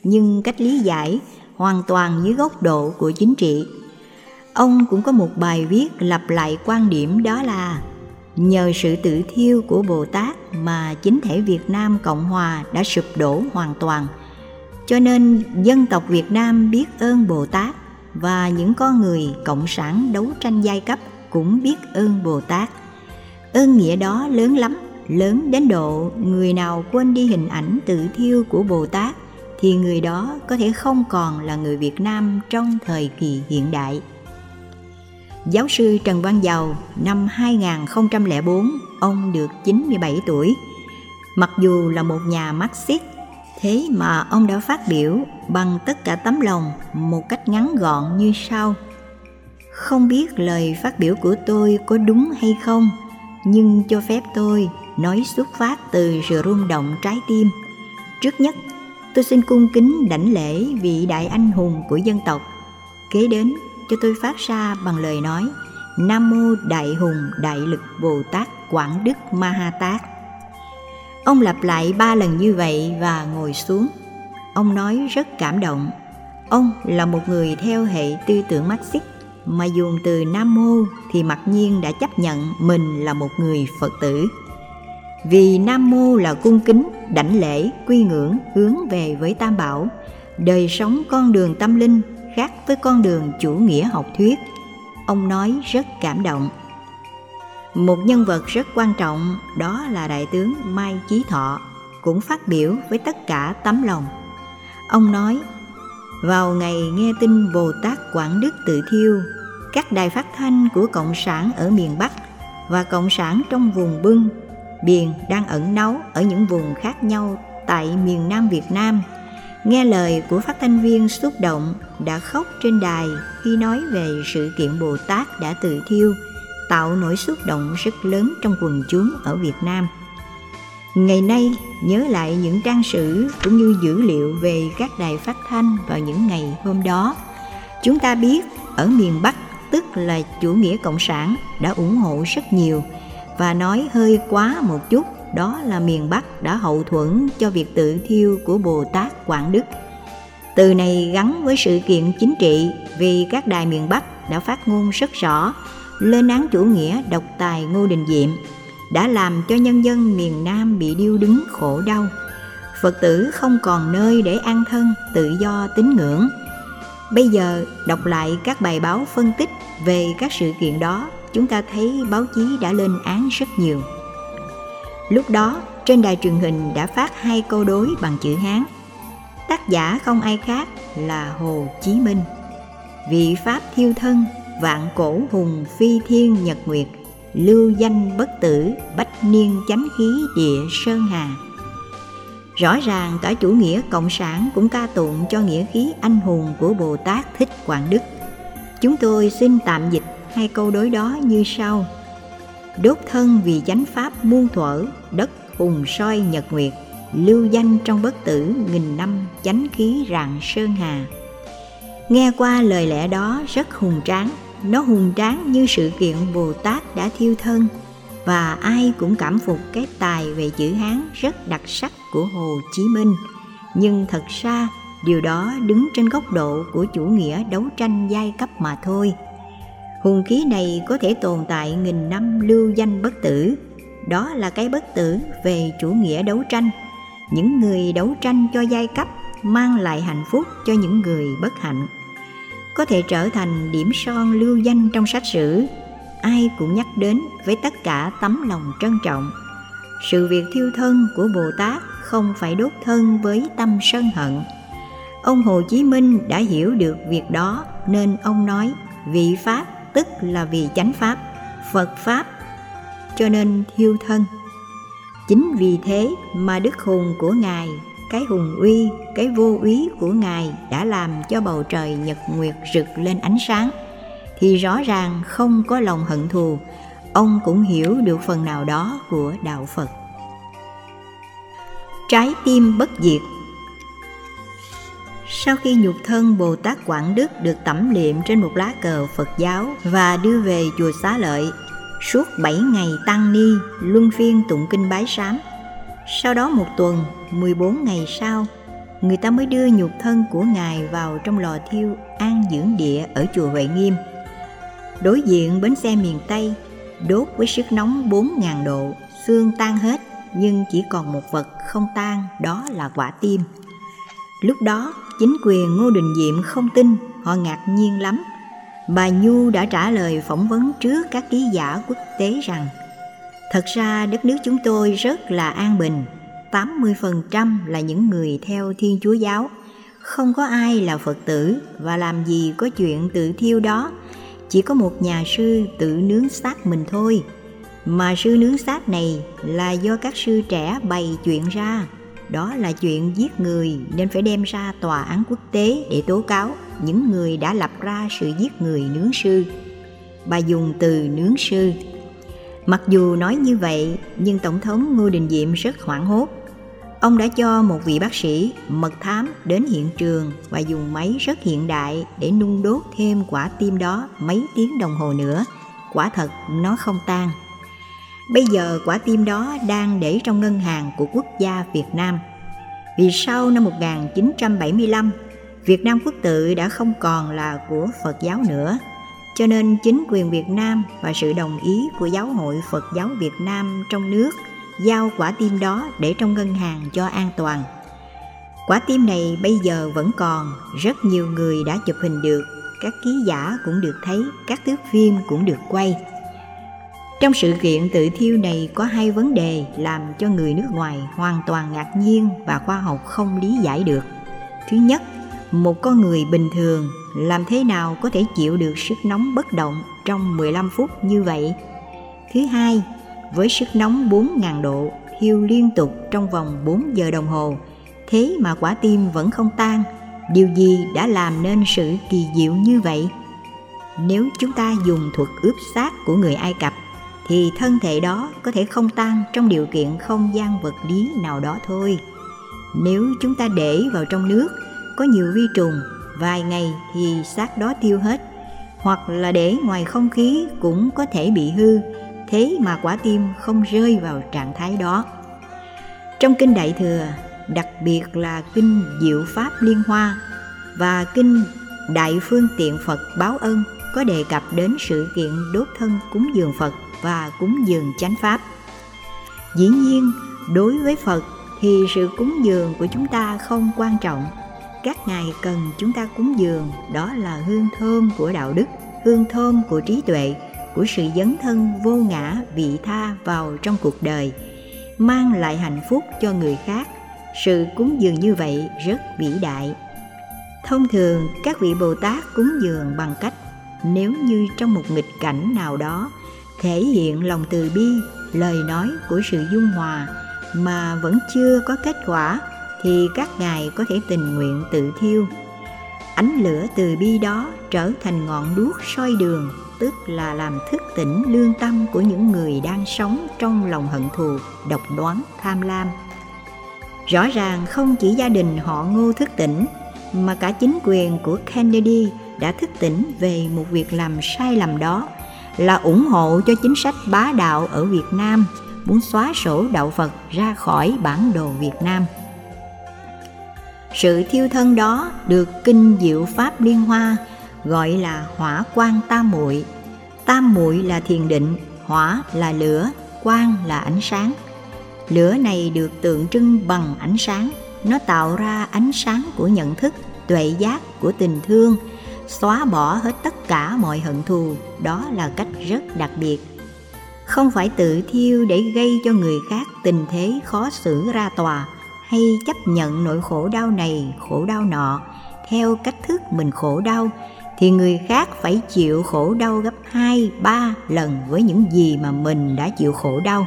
[SPEAKER 1] nhưng cách lý giải hoàn toàn dưới góc độ của chính trị. Ông cũng có một bài viết lặp lại quan điểm đó là nhờ sự tự thiêu của Bồ Tát mà chính thể Việt Nam Cộng Hòa đã sụp đổ hoàn toàn. Cho nên dân tộc Việt Nam biết ơn Bồ Tát và những con người cộng sản đấu tranh giai cấp cũng biết ơn Bồ Tát. Ơn nghĩa đó lớn lắm, lớn đến độ người nào quên đi hình ảnh tự thiêu của Bồ Tát thì người đó có thể không còn là người Việt Nam trong thời kỳ hiện đại. Giáo sư Trần Văn Dầu năm 2004, ông được 97 tuổi. Mặc dù là một nhà Marxist, thế mà ông đã phát biểu bằng tất cả tấm lòng một cách ngắn gọn như sau. Không biết lời phát biểu của tôi có đúng hay không, nhưng cho phép tôi nói xuất phát từ sự rung động trái tim. Trước nhất, tôi xin cung kính đảnh lễ vị đại anh hùng của dân tộc. Kế đến, cho tôi phát ra bằng lời nói Nam Mô Đại Hùng Đại Lực Bồ Tát Quảng Đức Ma Ha Tát. Ông lặp lại ba lần như vậy và ngồi xuống. Ông nói rất cảm động. Ông là một người theo hệ tư tưởng Marxist mà dùng từ Nam Mô thì mặc nhiên đã chấp nhận mình là một người Phật tử. Vì Nam Mô là cung kính, đảnh lễ, quy ngưỡng, hướng về với Tam Bảo, đời sống con đường tâm linh khác với con đường chủ nghĩa học thuyết. Ông nói rất cảm động. Một nhân vật rất quan trọng đó là Đại tướng Mai Chí Thọ cũng phát biểu với tất cả tấm lòng. Ông nói, vào ngày nghe tin Bồ Tát Quảng Đức tự thiêu, các đài phát thanh của Cộng sản ở miền Bắc và Cộng sản trong vùng bưng, biền đang ẩn náu ở những vùng khác nhau tại miền Nam Việt Nam – nghe lời của phát thanh viên xúc động đã khóc trên đài khi nói về sự kiện Bồ Tát đã tự thiêu, tạo nỗi xúc động rất lớn trong quần chúng ở Việt Nam. Ngày nay, nhớ lại những trang sử cũng như dữ liệu về các đài phát thanh vào những ngày hôm đó, chúng ta biết ở miền Bắc, tức là chủ nghĩa cộng sản đã ủng hộ rất nhiều và nói hơi quá một chút đó là miền Bắc đã hậu thuẫn cho việc tự thiêu của Bồ Tát Quảng Đức. Từ này gắn với sự kiện chính trị vì các đài miền Bắc đã phát ngôn rất rõ lên án chủ nghĩa độc tài Ngô Đình Diệm đã làm cho nhân dân miền Nam bị điêu đứng khổ đau. Phật tử không còn nơi để an thân, tự do tín ngưỡng. Bây giờ đọc lại các bài báo phân tích về các sự kiện đó, chúng ta thấy báo chí đã lên án rất nhiều. Lúc đó, trên đài truyền hình đã phát hai câu đối bằng chữ Hán. Tác giả không ai khác là Hồ Chí Minh. Vị Pháp thiêu thân, vạn cổ hùng phi thiên nhật nguyệt, lưu danh bất tử, bách niên chánh khí địa sơn hà. Rõ ràng cả chủ nghĩa cộng sản cũng ca tụng cho nghĩa khí anh hùng của Bồ Tát Thích Quảng Đức. Chúng tôi xin tạm dịch hai câu đối đó như sau. Đốt thân vì chánh pháp muôn thuở, đất hùng soi nhật nguyệt, lưu danh trong bất tử nghìn năm chánh khí rạng sơn hà. Nghe qua lời lẽ đó rất hùng tráng, nó hùng tráng như sự kiện Bồ Tát đã thiêu thân và ai cũng cảm phục cái tài về chữ Hán rất đặc sắc của Hồ Chí Minh. Nhưng thật ra điều đó đứng trên góc độ của chủ nghĩa đấu tranh giai cấp mà thôi. Hùng khí này có thể tồn tại nghìn năm lưu danh bất tử. Đó là cái bất tử về chủ nghĩa đấu tranh. Những người đấu tranh cho giai cấp mang lại hạnh phúc cho những người bất hạnh. Có thể trở thành điểm son lưu danh trong sách sử ai cũng nhắc đến với tất cả tấm lòng trân trọng sự việc thiêu thân của bồ tát không phải đốt thân với tâm sân hận ông hồ chí minh đã hiểu được việc đó nên ông nói, vị pháp tức là vì chánh pháp, phật pháp, cho nên thiêu thân. Chính vì thế mà đức hùng của ngài, cái hùng uy, cái vô úy của ngài đã làm cho bầu trời nhật nguyệt rực lên ánh sáng, thì rõ ràng không có lòng hận thù, ông cũng hiểu được phần nào đó của đạo phật. Trái tim bất diệt sau khi nhục thân Bồ Tát Quảng Đức được tẩm liệm trên một lá cờ Phật giáo và đưa về chùa Xá Lợi, suốt 7 ngày tăng ni luân phiên tụng kinh bái sám. Sau đó một tuần, 14 ngày sau, người ta mới đưa nhục thân của Ngài vào trong lò thiêu an dưỡng địa ở chùa Huệ Nghiêm – Đối diện bến xe miền Tây, đốt với sức nóng 4.000 độ, xương tan hết nhưng chỉ còn một vật không tan, đó là quả tim. Lúc đó, chính quyền Ngô Đình Diệm không tin, họ ngạc nhiên lắm. Bà Nhu đã trả lời phỏng vấn trước các ký giả quốc tế rằng Thật ra đất nước chúng tôi rất là an bình, 80% là những người theo Thiên Chúa Giáo, không có ai là Phật tử và làm gì có chuyện tự thiêu đó. Chỉ có một nhà sư tự nướng xác mình thôi. Mà sư nướng xác này là do các sư trẻ bày chuyện ra đó là chuyện giết người nên phải đem ra tòa án quốc tế để tố cáo những người đã lập ra sự giết người nướng sư bà dùng từ nướng sư mặc dù nói như vậy, nhưng tổng thống ngô đình diệm rất hoảng hốt Ông đã cho một vị bác sĩ, mật thám, đến hiện trường và dùng máy rất hiện đại để nung đốt thêm quả tim đó mấy tiếng đồng hồ nữa. Quả thật, nó không tan. Bây giờ quả tim đó đang để trong ngân hàng của quốc gia Việt Nam. Vì sau năm 1975, Việt Nam quốc tự đã không còn là của Phật giáo nữa. Cho nên chính quyền Việt Nam và sự đồng ý của Giáo hội Phật giáo Việt Nam trong nước – giao quả tim đó để trong ngân hàng cho an toàn. Quả tim này bây giờ vẫn còn, rất nhiều người đã chụp hình được, các ký giả cũng được thấy, các thước phim cũng được quay. Trong sự kiện tự thiêu này có hai vấn đề làm cho người nước ngoài hoàn toàn ngạc nhiên và khoa học không lý giải được. Thứ nhất, một con người bình thường làm thế nào có thể chịu được sức nóng bất động trong 15 phút như vậy? Thứ hai, với sức nóng 4.000 độ thiêu liên tục trong vòng 4 giờ đồng hồ, thế mà quả tim vẫn không tan. Điều gì đã làm nên sự kỳ diệu như vậy? Nếu chúng ta dùng thuật ướp xác của người Ai Cập, thì thân thể đó có thể không tan trong điều kiện không gian vật lý nào đó thôi. Nếu chúng ta để vào trong nước, có nhiều vi trùng, vài ngày thì xác đó tiêu hết, hoặc là để ngoài không khí cũng có thể bị hư thế mà quả tim không rơi vào trạng thái đó. Trong kinh Đại Thừa, đặc biệt là kinh Diệu Pháp Liên Hoa và kinh Đại Phương Tiện Phật Báo Ân có đề cập đến sự kiện đốt thân cúng dường Phật và cúng dường chánh Pháp. Dĩ nhiên, đối với Phật thì sự cúng dường của chúng ta không quan trọng. Các ngài cần chúng ta cúng dường đó là hương thơm của đạo đức, hương thơm của trí tuệ, của sự dấn thân vô ngã vị tha vào trong cuộc đời mang lại hạnh phúc cho người khác sự cúng dường như vậy rất vĩ đại thông thường các vị bồ tát cúng dường bằng cách nếu như trong một nghịch cảnh nào đó thể hiện lòng từ bi, lời nói của sự dung hòa. Mà vẫn chưa có kết quả, thì các ngài có thể tình nguyện tự thiêu. Ánh lửa từ bi đó trở thành ngọn đuốc soi đường, tức là làm thức tỉnh lương tâm của những người đang sống trong lòng hận thù, độc đoán, tham lam. Rõ ràng không chỉ gia đình họ ngô thức tỉnh, mà cả chính quyền của kennedy đã thức tỉnh về một việc làm sai lầm đó là ủng hộ cho chính sách bá đạo ở việt nam, muốn xóa sổ đạo phật ra khỏi bản đồ việt nam. Sự thiêu thân đó được kinh diệu pháp liên hoa gọi là hỏa quang tam muội. Tam muội là thiền định, hỏa là lửa, quang là ánh sáng. Lửa này được tượng trưng bằng ánh sáng, nó tạo ra ánh sáng của nhận thức, tuệ giác của tình thương xóa bỏ hết tất cả mọi hận thù. Đó là cách rất đặc biệt. Không phải tự thiêu để gây cho người khác tình thế khó xử ra tòa hay chấp nhận nỗi khổ đau này, khổ đau nọ. Theo cách thức mình khổ đau, thì người khác phải chịu khổ đau gấp hai, ba lần với những gì mà mình đã chịu khổ đau.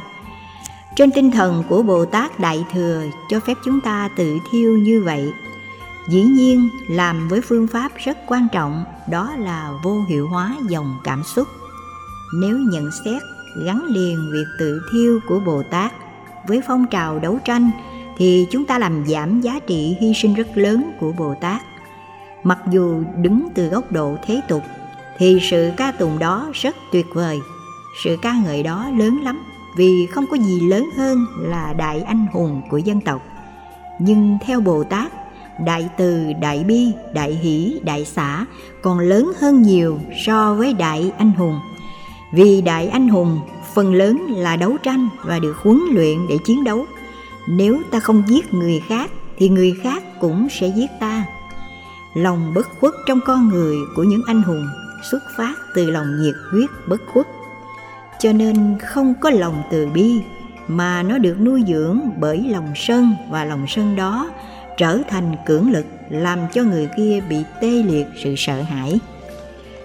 [SPEAKER 1] Trên tinh thần của bồ tát đại thừa, cho phép chúng ta tự thiêu như vậy dĩ nhiên, làm với phương pháp rất quan trọng, đó là vô hiệu hóa dòng cảm xúc. Nếu nhận xét, gắn liền việc tự thiêu của bồ tát với phong trào đấu tranh, thì chúng ta làm giảm giá trị hy sinh rất lớn của bồ tát. Mặc dù đứng từ góc độ thế tục, thì sự ca tụng đó rất tuyệt vời. Sự ca ngợi đó lớn lắm, vì không có gì lớn hơn là đại anh hùng của dân tộc. Nhưng theo bồ tát đại từ, đại bi, đại hỷ, đại xã còn lớn hơn nhiều so với đại anh hùng. Vì đại anh hùng, phần lớn là đấu tranh và được huấn luyện để chiến đấu. Nếu ta không giết người khác, thì người khác cũng sẽ giết ta. Lòng bất khuất trong con người của những anh hùng xuất phát từ lòng nhiệt huyết bất khuất. Cho nên không có lòng từ bi, mà nó được nuôi dưỡng bởi lòng sân và lòng sân đó trở thành cưỡng lực, làm cho người kia bị tê liệt sự sợ hãi.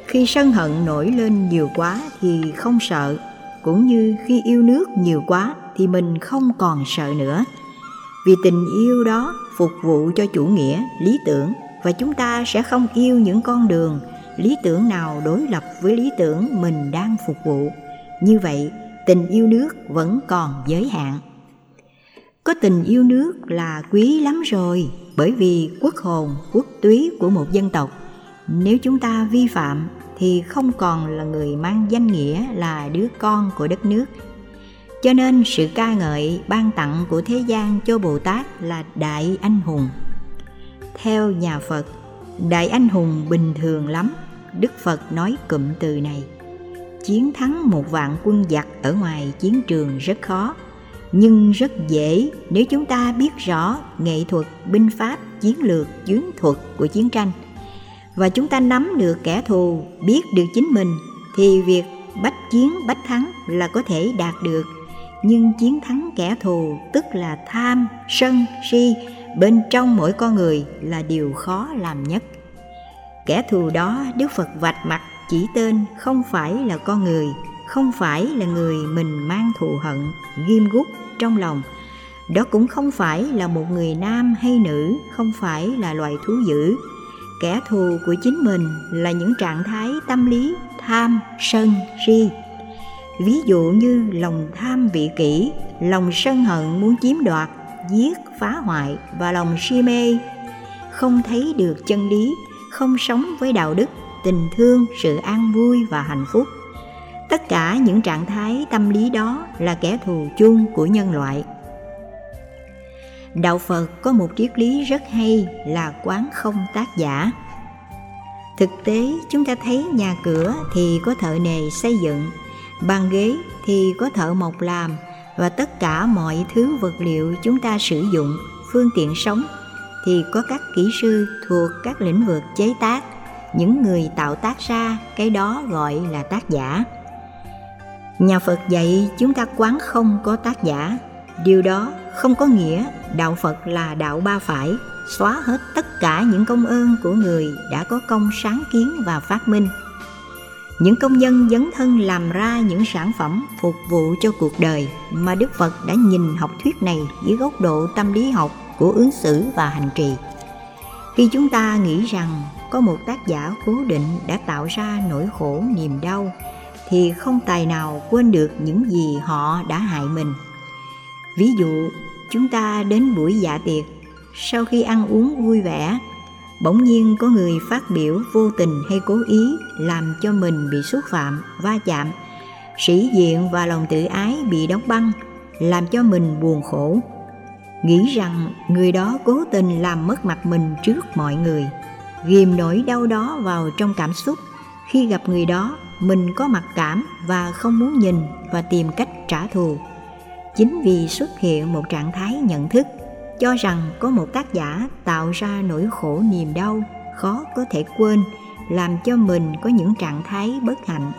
[SPEAKER 1] Khi sân hận nổi lên nhiều quá thì không sợ, cũng như khi yêu nước nhiều quá thì mình không còn sợ nữa. Vì tình yêu đó phục vụ cho chủ nghĩa, lý tưởng, và chúng ta sẽ không yêu những con đường, lý tưởng nào đối lập với lý tưởng mình đang phục vụ. Như vậy, tình yêu nước vẫn còn giới hạn có tình yêu nước là quý lắm rồi, bởi vì quốc hồn, quốc túy của một dân tộc. Nếu chúng ta vi phạm thì không còn là người mang danh nghĩa là đứa con của đất nước. Cho nên sự ca ngợi, ban tặng của thế gian cho bồ tát là đại anh hùng. Theo nhà phật, đại anh hùng bình thường lắm, đức phật nói cụm từ này. Chiến thắng một vạn quân giặc ở ngoài chiến trường rất khó nhưng rất dễ, nếu chúng ta biết rõ nghệ thuật, binh pháp, chiến lược, chiến thuật của chiến tranh, và chúng ta nắm được kẻ thù, biết được chính mình, thì việc bách chiến, bách thắng là có thể đạt được. Nhưng chiến thắng kẻ thù, tức là tham, sân, si, bên trong mỗi con người là điều khó làm nhất. Kẻ thù đó, đức phật vạch mặt chỉ tên không phải là con người không phải là người mình mang thù hận, ghim gút trong lòng. Đó cũng không phải là một người nam hay nữ, không phải là loài thú dữ. Kẻ thù của chính mình là những trạng thái tâm lý tham, sân, si. Ví dụ như lòng tham vị kỷ, lòng sân hận muốn chiếm đoạt, giết, phá hoại và lòng si mê. Không thấy được chân lý, không sống với đạo đức, tình thương, sự an vui và hạnh phúc tất cả những trạng thái tâm lý đó là kẻ thù chung của nhân loại. Đạo phật có một triết lý rất hay là quán không tác giả. Thực tế, chúng ta thấy nhà cửa thì có thợ nề xây dựng, bàn ghế thì có thợ mộc làm và tất cả mọi thứ vật liệu chúng ta sử dụng, phương tiện sống thì có các kỹ sư thuộc các lĩnh vực chế tác. Những người tạo tác ra cái đó gọi là tác giả nhà phật dạy chúng ta quán không có tác giả. Điều đó không có nghĩa đạo phật là đạo ba phải, xóa hết tất cả những công ơn của người đã có công sáng kiến và phát minh. Những công dân dấn thân làm ra những sản phẩm phục vụ cho cuộc đời mà đức phật đã nhìn học thuyết này dưới góc độ tâm lý học của ứng xử và hành trì. Khi chúng ta nghĩ rằng có một tác giả cố định đã tạo ra nỗi khổ niềm đau thì không tài nào quên được những gì họ đã hại mình. Ví dụ, chúng ta đến buổi dạ tiệc, sau khi ăn uống vui vẻ, bỗng nhiên có người phát biểu vô tình hay cố ý làm cho mình bị xúc phạm, va chạm. Sĩ diện và lòng tự ái bị đóng băng, làm cho mình buồn khổ. Nghĩ rằng người đó cố tình làm mất mặt mình trước mọi người ghìm nỗi đau đó vào trong cảm xúc khi gặp người đó mình có mặc cảm và không muốn nhìn và tìm cách trả thù. Chính vì xuất hiện một trạng thái nhận thức, cho rằng có một tác giả tạo ra nỗi khổ niềm đau khó có thể quên, làm cho mình có những trạng thái bất hạnh.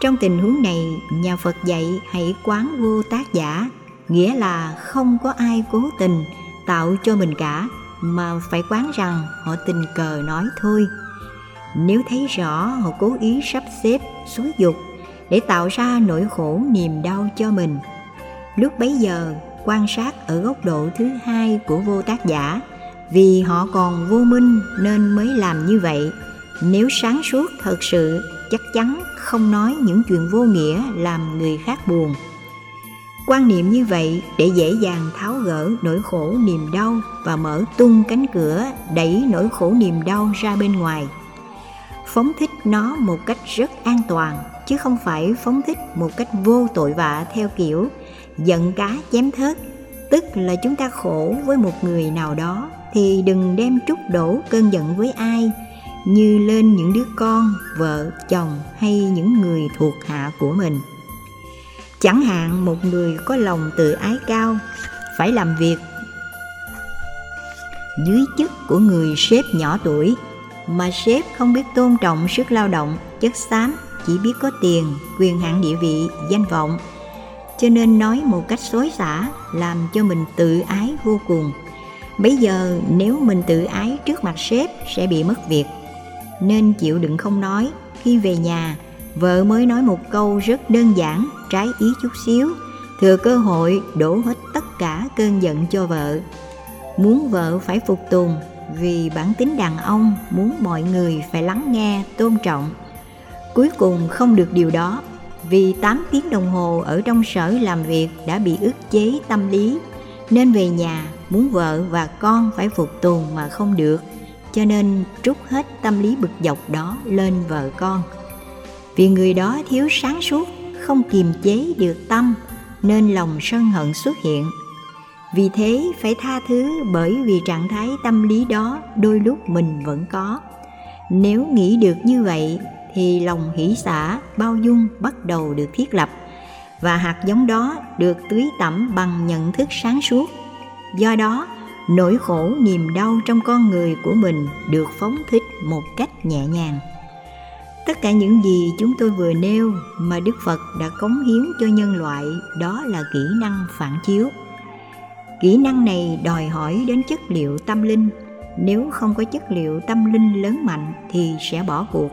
[SPEAKER 1] Trong tình huống này, nhà phật dạy hãy quán vô tác giả, nghĩa là không có ai cố tình tạo cho mình cả, mà phải quán rằng họ tình cờ nói thôi nếu thấy rõ, họ cố ý sắp xếp, xúi dục để tạo ra nỗi khổ niềm đau cho mình. Lúc bấy giờ, quan sát ở góc độ thứ hai của vô tác giả, vì họ còn vô minh nên mới làm như vậy. Nếu sáng suốt thật sự, chắc chắn không nói những chuyện vô nghĩa làm người khác buồn. Quan niệm như vậy để dễ dàng tháo gỡ nỗi khổ niềm đau và mở tung cánh cửa đẩy nỗi khổ niềm đau ra bên ngoài phóng thích nó một cách rất an toàn, chứ không phải phóng thích một cách vô tội vạ theo kiểu giận cá chém thớt. Tức là chúng ta khổ với một người nào đó, thì đừng đem trút đổ cơn giận với ai, như lên những đứa con, vợ, chồng hay những người thuộc hạ của mình. Chẳng hạn một người có lòng tự ái cao, phải làm việc dưới chức của người sếp nhỏ tuổi mà sếp không biết tôn trọng sức lao động, chất xám, chỉ biết có tiền, quyền hạn địa vị, danh vọng. Cho nên nói một cách xối xả làm cho mình tự ái vô cùng. Bây giờ nếu mình tự ái trước mặt sếp sẽ bị mất việc. Nên chịu đựng không nói, khi về nhà, vợ mới nói một câu rất đơn giản, trái ý chút xíu, thừa cơ hội đổ hết tất cả cơn giận cho vợ. Muốn vợ phải phục tùng vì bản tính đàn ông muốn mọi người phải lắng nghe, tôn trọng. Cuối cùng không được điều đó, vì 8 tiếng đồng hồ ở trong sở làm việc đã bị ức chế tâm lý, nên về nhà muốn vợ và con phải phục tùng mà không được, cho nên trút hết tâm lý bực dọc đó lên vợ con. Vì người đó thiếu sáng suốt, không kiềm chế được tâm, nên lòng sân hận xuất hiện vì thế phải tha thứ bởi vì trạng thái tâm lý đó đôi lúc mình vẫn có. Nếu nghĩ được như vậy thì lòng hỷ xả bao dung bắt đầu được thiết lập và hạt giống đó được tưới tẩm bằng nhận thức sáng suốt. Do đó, nỗi khổ niềm đau trong con người của mình được phóng thích một cách nhẹ nhàng. Tất cả những gì chúng tôi vừa nêu mà đức phật đã cống hiến cho nhân loại đó là kỹ năng phản chiếu kỹ năng này đòi hỏi đến chất liệu tâm linh. Nếu không có chất liệu tâm linh lớn mạnh thì sẽ bỏ cuộc.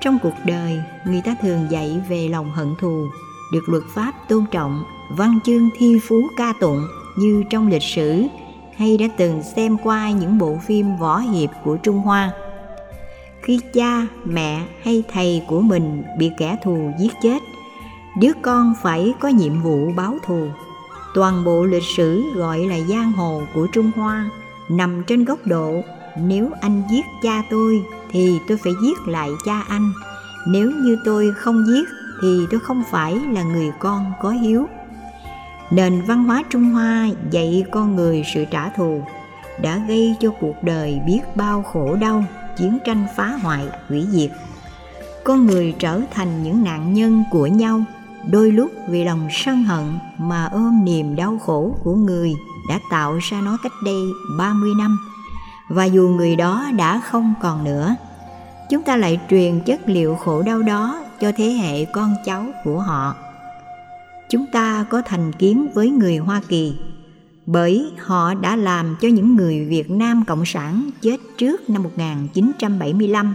[SPEAKER 1] Trong cuộc đời, người ta thường dạy về lòng hận thù, được luật pháp tôn trọng, văn chương thi phú ca tụng như trong lịch sử, hay đã từng xem qua những bộ phim võ hiệp của trung hoa. Khi cha, mẹ hay thầy của mình bị kẻ thù giết chết, đứa con phải có nhiệm vụ báo thù toàn bộ lịch sử gọi là giang hồ của trung hoa nằm trên góc độ, nếu anh giết cha tôi thì tôi phải giết lại cha anh. Nếu như tôi không giết thì tôi không phải là người con có hiếu. Nền văn hóa trung hoa dạy con người sự trả thù đã gây cho cuộc đời biết bao khổ đau, chiến tranh phá hoại, hủy diệt. Con người trở thành những nạn nhân của nhau đôi lúc vì lòng sân hận mà ôm niềm đau khổ của người đã tạo ra nó cách đây 30 năm. Và dù người đó đã không còn nữa chúng ta lại truyền chất liệu khổ đau đó cho thế hệ con cháu của họ. Chúng ta có thành kiến với người Hoa Kỳ bởi họ đã làm cho những người Việt Nam Cộng sản chết trước năm 1975,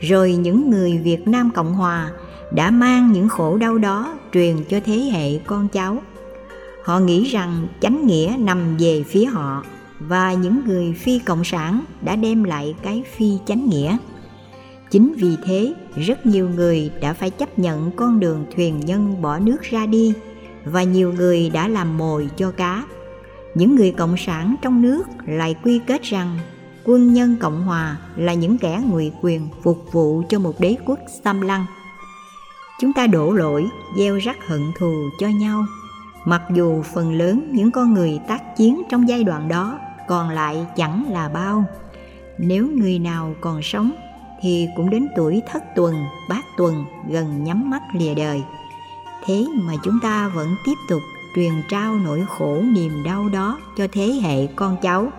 [SPEAKER 1] rồi những người Việt Nam Cộng Hòa đã mang những khổ đau đó truyền cho thế hệ con cháu. Họ nghĩ rằng chánh nghĩa nằm về phía họ và những người phi cộng sản đã đem lại cái phi chánh nghĩa. Chính vì thế, rất nhiều người đã phải chấp nhận con đường thuyền nhân bỏ nước ra đi và nhiều người đã làm mồi cho cá những người cộng sản trong nước lại quy kết rằng quân nhân cộng hòa là những kẻ ngụy quyền phục vụ cho một đế quốc xâm lăng chúng ta đổ lỗi, gieo rắc hận thù cho nhau. Mặc dù phần lớn những con người tác chiến trong giai đoạn đó còn lại chẳng là bao. Nếu người nào còn sống thì cũng đến tuổi thất tuần, bát tuần gần nhắm mắt lìa đời. Thế mà chúng ta vẫn tiếp tục truyền trao nỗi khổ niềm đau đó cho thế hệ con cháu.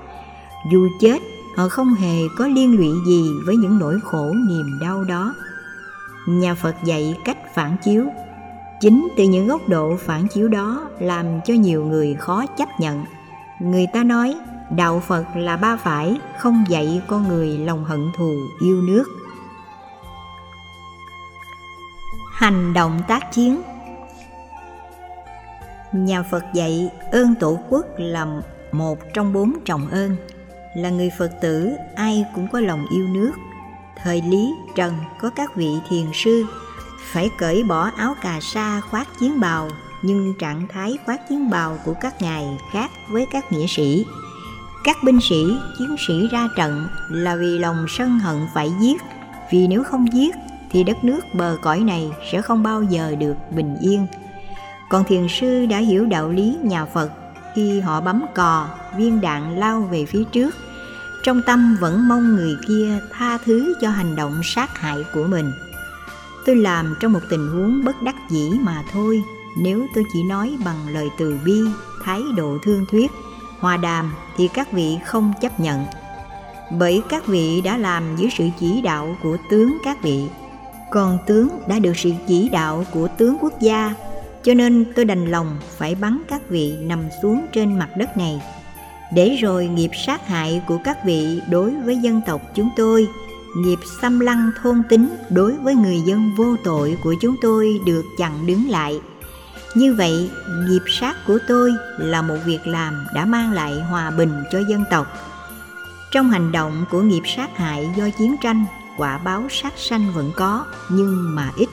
[SPEAKER 1] Dù chết, họ không hề có liên lụy gì với những nỗi khổ niềm đau đó nhà phật dạy cách phản chiếu. Chính từ những góc độ phản chiếu đó làm cho nhiều người khó chấp nhận. Người ta nói, đạo phật là ba phải, không dạy con người lòng hận thù, yêu nước. Hành động tác chiến. Nhà phật dạy ơn tổ quốc là một trong bốn trọng ơn. Là người phật tử, ai cũng có lòng yêu nước thời lý trần có các vị thiền sư, phải cởi bỏ áo cà sa khoác chiến bào, nhưng trạng thái khoác chiến bào của các ngài khác với các nghĩa sĩ. Các binh sĩ, chiến sĩ ra trận là vì lòng sân hận phải giết, vì nếu không giết thì đất nước bờ cõi này sẽ không bao giờ được bình yên. Còn thiền sư đã hiểu đạo lý nhà phật, khi họ bấm cò, viên đạn lao về phía trước trong tâm vẫn mong người kia tha thứ cho hành động sát hại của mình. Tôi làm trong một tình huống bất đắc dĩ mà thôi, nếu tôi chỉ nói bằng lời từ bi, thái độ thương thuyết, hòa đàm thì các vị không chấp nhận. Bởi các vị đã làm dưới sự chỉ đạo của tướng các vị, còn tướng đã được sự chỉ đạo của tướng quốc gia, cho nên tôi đành lòng phải bắn các vị nằm xuống trên mặt đất này để rồi nghiệp sát hại của các vị đối với dân tộc chúng tôi, nghiệp xâm lăng thôn tính đối với người dân vô tội của chúng tôi được chặn đứng lại. Như vậy, nghiệp sát của tôi là một việc làm đã mang lại hòa bình cho dân tộc. Trong hành động của nghiệp sát hại do chiến tranh, quả báo sát sanh vẫn có, nhưng mà ít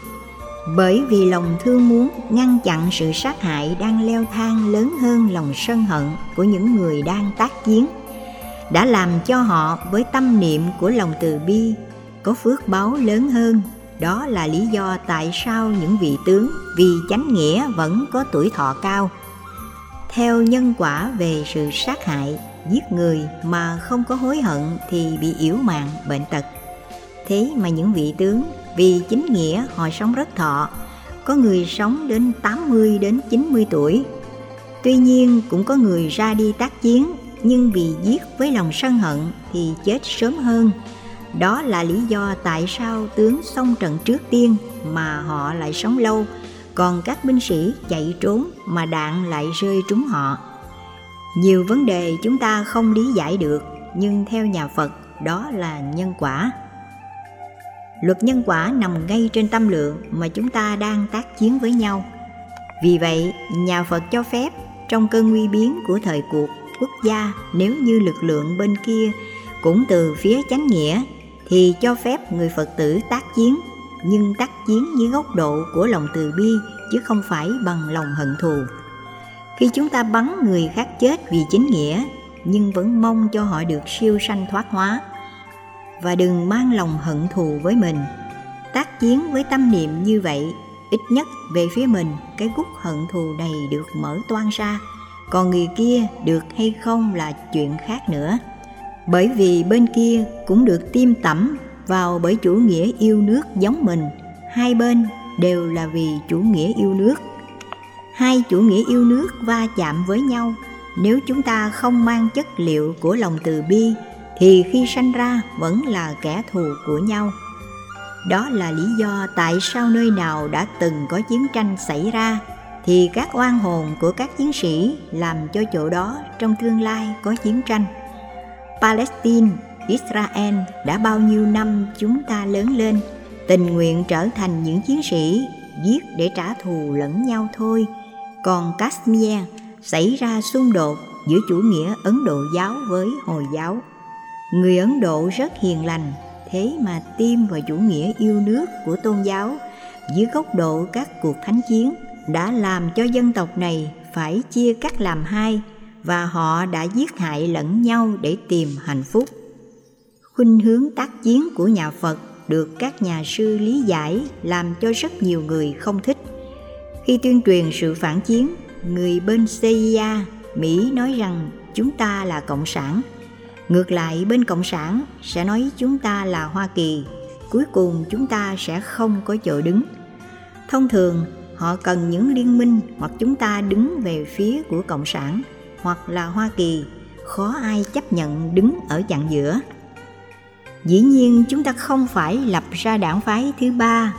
[SPEAKER 1] bởi vì lòng thương muốn, ngăn chặn sự sát hại đang leo thang lớn hơn lòng sân hận của những người đang tác chiến, đã làm cho họ với tâm niệm của lòng từ bi có phước báo lớn hơn. Đó là lý do tại sao những vị tướng vì chánh nghĩa vẫn có tuổi thọ cao. Theo nhân quả về sự sát hại, giết người mà không có hối hận thì bị yếu mạng, bệnh tật thế mà những vị tướng vì chính nghĩa họ sống rất thọ, có người sống đến 80 đến 90 tuổi. Tuy nhiên cũng có người ra đi tác chiến nhưng vì giết với lòng sân hận thì chết sớm hơn. Đó là lý do tại sao tướng xông trận trước tiên mà họ lại sống lâu, còn các binh sĩ chạy trốn mà đạn lại rơi trúng họ. Nhiều vấn đề chúng ta không lý giải được, nhưng theo nhà Phật đó là nhân quả luật nhân quả nằm ngay trên tâm lượng mà chúng ta đang tác chiến với nhau. Vì vậy, nhà phật cho phép trong cơn nguy biến của thời cuộc, quốc gia nếu như lực lượng bên kia cũng từ phía chánh nghĩa thì cho phép người phật tử tác chiến, nhưng tác chiến dưới góc độ của lòng từ bi chứ không phải bằng lòng hận thù. Khi chúng ta bắn người khác chết vì chính nghĩa, nhưng vẫn mong cho họ được siêu sanh thoát hóa và đừng mang lòng hận thù với mình. Tác chiến với tâm niệm như vậy, ít nhất về phía mình, cái gút hận thù này được mở toan ra. Còn người kia được hay không là chuyện khác nữa. Bởi vì bên kia cũng được tiêm tẩm vào bởi chủ nghĩa yêu nước giống mình. Hai bên đều là vì chủ nghĩa yêu nước. Hai chủ nghĩa yêu nước va chạm với nhau. Nếu chúng ta không mang chất liệu của lòng từ bi thì khi sanh ra vẫn là kẻ thù của nhau đó là lý do tại sao nơi nào đã từng có chiến tranh xảy ra thì các oan hồn của các chiến sĩ làm cho chỗ đó trong tương lai có chiến tranh. Palestine, Israel đã bao nhiêu năm chúng ta lớn lên, tình nguyện trở thành những chiến sĩ giết để trả thù lẫn nhau thôi. Còn Kashmir xảy ra xung đột giữa chủ nghĩa Ấn Độ giáo với Hồi giáo. Người Ấn Độ rất hiền lành, thế mà tim vào chủ nghĩa yêu nước của tôn giáo dưới góc độ các cuộc thánh chiến đã làm cho dân tộc này phải chia cắt làm hai và họ đã giết hại lẫn nhau để tìm hạnh phúc. Khuynh hướng tác chiến của nhà Phật được các nhà sư lý giải làm cho rất nhiều người không thích. Khi tuyên truyền sự phản chiến, người bên CIA, Mỹ nói rằng chúng ta là Cộng sản. Ngược lại bên Cộng sản sẽ nói chúng ta là Hoa Kỳ, cuối cùng chúng ta sẽ không có chỗ đứng. Thông thường họ cần những liên minh hoặc chúng ta đứng về phía của cộng sản hoặc là hoa kỳ. Khó ai chấp nhận đứng ở chặng giữa. Dĩ nhiên chúng ta không phải lập ra đảng phái thứ ba.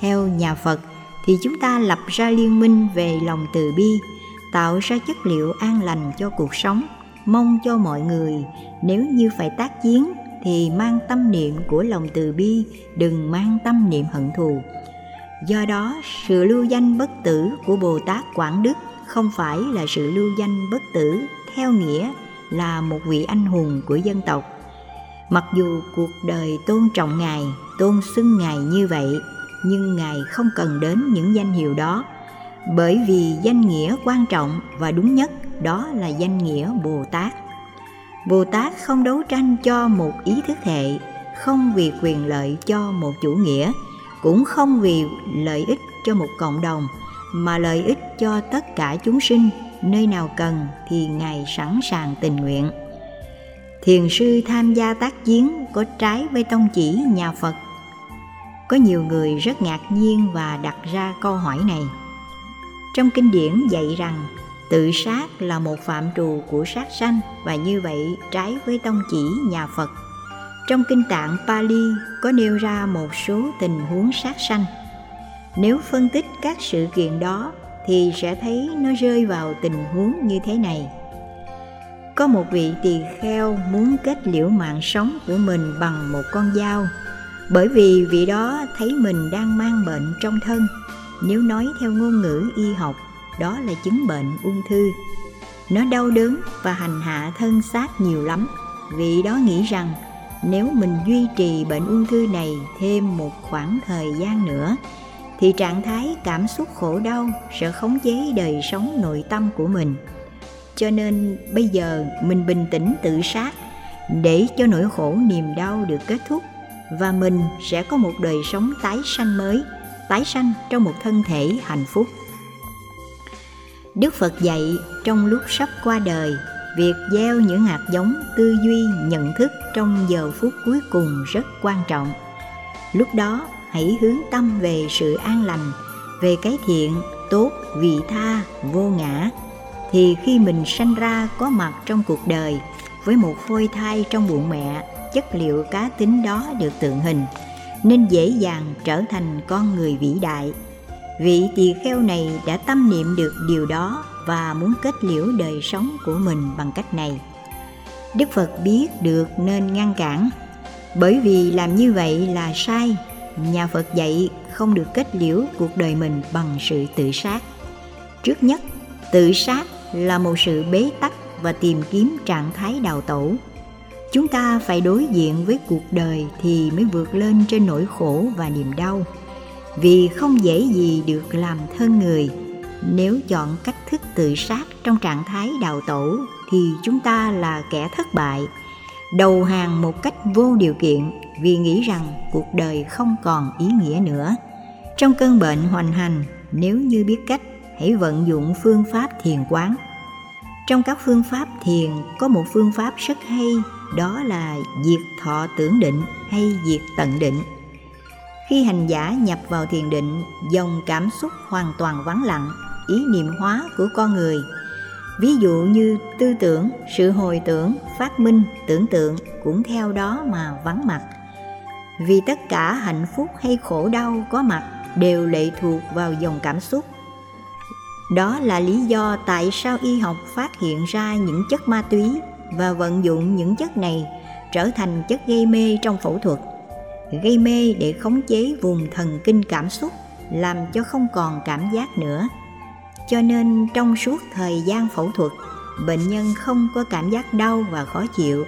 [SPEAKER 1] Theo nhà phật thì chúng ta lập ra liên minh về lòng từ bi tạo ra chất liệu an lành cho cuộc sống mong cho mọi người nếu như phải tác chiến thì mang tâm niệm của lòng từ bi đừng mang tâm niệm hận thù Do đó, sự lưu danh bất tử của Bồ Tát Quảng Đức không phải là sự lưu danh bất tử theo nghĩa là một vị anh hùng của dân tộc. Mặc dù cuộc đời tôn trọng Ngài, tôn xưng Ngài như vậy, nhưng Ngài không cần đến những danh hiệu đó, bởi vì danh nghĩa quan trọng và đúng nhất đó là danh nghĩa Bồ Tát. Bồ Tát không đấu tranh cho một ý thức hệ, không vì quyền lợi cho một chủ nghĩa, cũng không vì lợi ích cho một cộng đồng mà lợi ích cho tất cả chúng sinh nơi nào cần thì ngài sẵn sàng tình nguyện. Thiền sư tham gia tác chiến có trái với tông chỉ nhà phật. Có nhiều người rất ngạc nhiên và đặt ra câu hỏi này. Trong kinh điển dạy rằng tự sát là một phạm trù của sát sanh và như vậy trái với tông chỉ nhà phật trong kinh tạng Pali có nêu ra một số tình huống sát sanh. Nếu phân tích các sự kiện đó thì sẽ thấy nó rơi vào tình huống như thế này. Có một vị tỳ kheo muốn kết liễu mạng sống của mình bằng một con dao bởi vì vị đó thấy mình đang mang bệnh trong thân. Nếu nói theo ngôn ngữ y học, đó là chứng bệnh ung thư. Nó đau đớn và hành hạ thân xác nhiều lắm. Vị đó nghĩ rằng nếu mình duy trì bệnh ung thư này thêm một khoảng thời gian nữa, thì trạng thái cảm xúc khổ đau sẽ khống chế đời sống nội tâm của mình cho nên bây giờ mình bình tĩnh tự sát để cho nỗi khổ niềm đau được kết thúc và mình sẽ có một đời sống tái sanh mới, tái sanh trong một thân thể hạnh phúc đức phật dạy, trong lúc sắp qua đời, việc gieo những hạt giống tư duy, nhận thức trong giờ phút cuối cùng rất quan trọng. Lúc đó, hãy hướng tâm về sự an lành, về cái thiện, tốt, vị tha, vô ngã. Thì khi mình sanh ra có mặt trong cuộc đời, với một phôi thai trong bụng mẹ, chất liệu cá tính đó được tượng hình, nên dễ dàng trở thành con người vĩ đại vị tỳ kheo này đã tâm niệm được điều đó và muốn kết liễu đời sống của mình bằng cách này. Đức phật biết được nên ngăn cản. Bởi vì làm như vậy là sai. Nhà phật dạy không được kết liễu cuộc đời mình bằng sự tự sát. Trước nhất, tự sát là một sự bế tắc và tìm kiếm trạng thái đào tẩu. Chúng ta phải đối diện với cuộc đời thì mới vượt lên trên nỗi khổ và niềm đau vì không dễ gì được làm thân người. Nếu chọn cách thức tự sát trong trạng thái đào tổ thì chúng ta là kẻ thất bại. Đầu hàng một cách vô điều kiện vì nghĩ rằng cuộc đời không còn ý nghĩa nữa. Trong cơn bệnh hoành hành, nếu như biết cách, hãy vận dụng phương pháp thiền quán. Trong các phương pháp thiền, có một phương pháp rất hay, đó là diệt thọ tưởng định hay diệt tận định khi hành giả nhập vào thiền định, dòng cảm xúc hoàn toàn vắng lặng, ý niệm hóa của con người. Ví dụ như tư tưởng, sự hồi tưởng, phát minh, tưởng tượng cũng theo đó mà vắng mặt. Vì tất cả hạnh phúc hay khổ đau có mặt đều lệ thuộc vào dòng cảm xúc. Đó là lý do tại sao y học phát hiện ra những chất ma túy và vận dụng những chất này trở thành chất gây mê trong phẫu thuật. Gây mê để khống chế vùng thần kinh cảm xúc, làm cho không còn cảm giác nữa. Cho nên trong suốt thời gian phẫu thuật, bệnh nhân không có cảm giác đau và khó chịu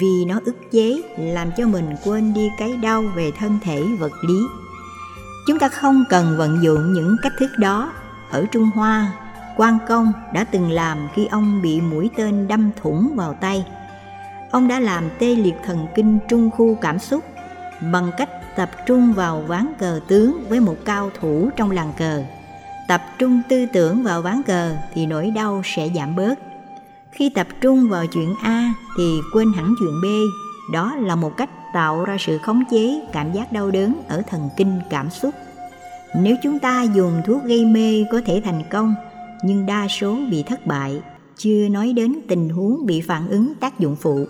[SPEAKER 1] vì nó ức chế làm cho mình quên đi cái đau về thân thể vật lý. Chúng ta không cần vận dụng những cách thức đó ở Trung Hoa quan công đã từng làm khi ông bị mũi tên đâm thủng vào tay ông đã làm tê liệt thần kinh trung khu cảm xúc bằng cách tập trung vào ván cờ tướng với một cao thủ trong làng cờ. Tập trung tư tưởng vào ván cờ thì nỗi đau sẽ giảm bớt. Khi tập trung vào chuyện a thì quên hẳn chuyện b. Đó là một cách tạo ra sự khống chế, cảm giác đau đớn ở thần kinh cảm xúc. Nếu chúng ta dùng thuốc gây mê có thể thành công, nhưng đa số bị thất bại, chưa nói đến tình huống bị phản ứng tác dụng phụ.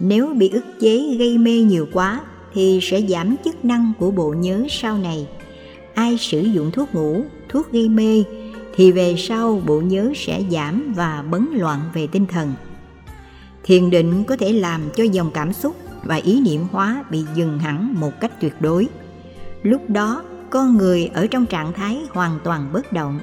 [SPEAKER 1] Nếu bị ức chế gây mê nhiều quá thì sẽ giảm chức năng của bộ nhớ sau này. Ai sử dụng thuốc ngủ, thuốc gây mê, thì về sau bộ nhớ sẽ giảm và bấn loạn về tinh thần. Thiền định có thể làm cho dòng cảm xúc và ý niệm hóa bị dừng hẳn một cách tuyệt đối. Lúc đó, con người ở trong trạng thái hoàn toàn bất động.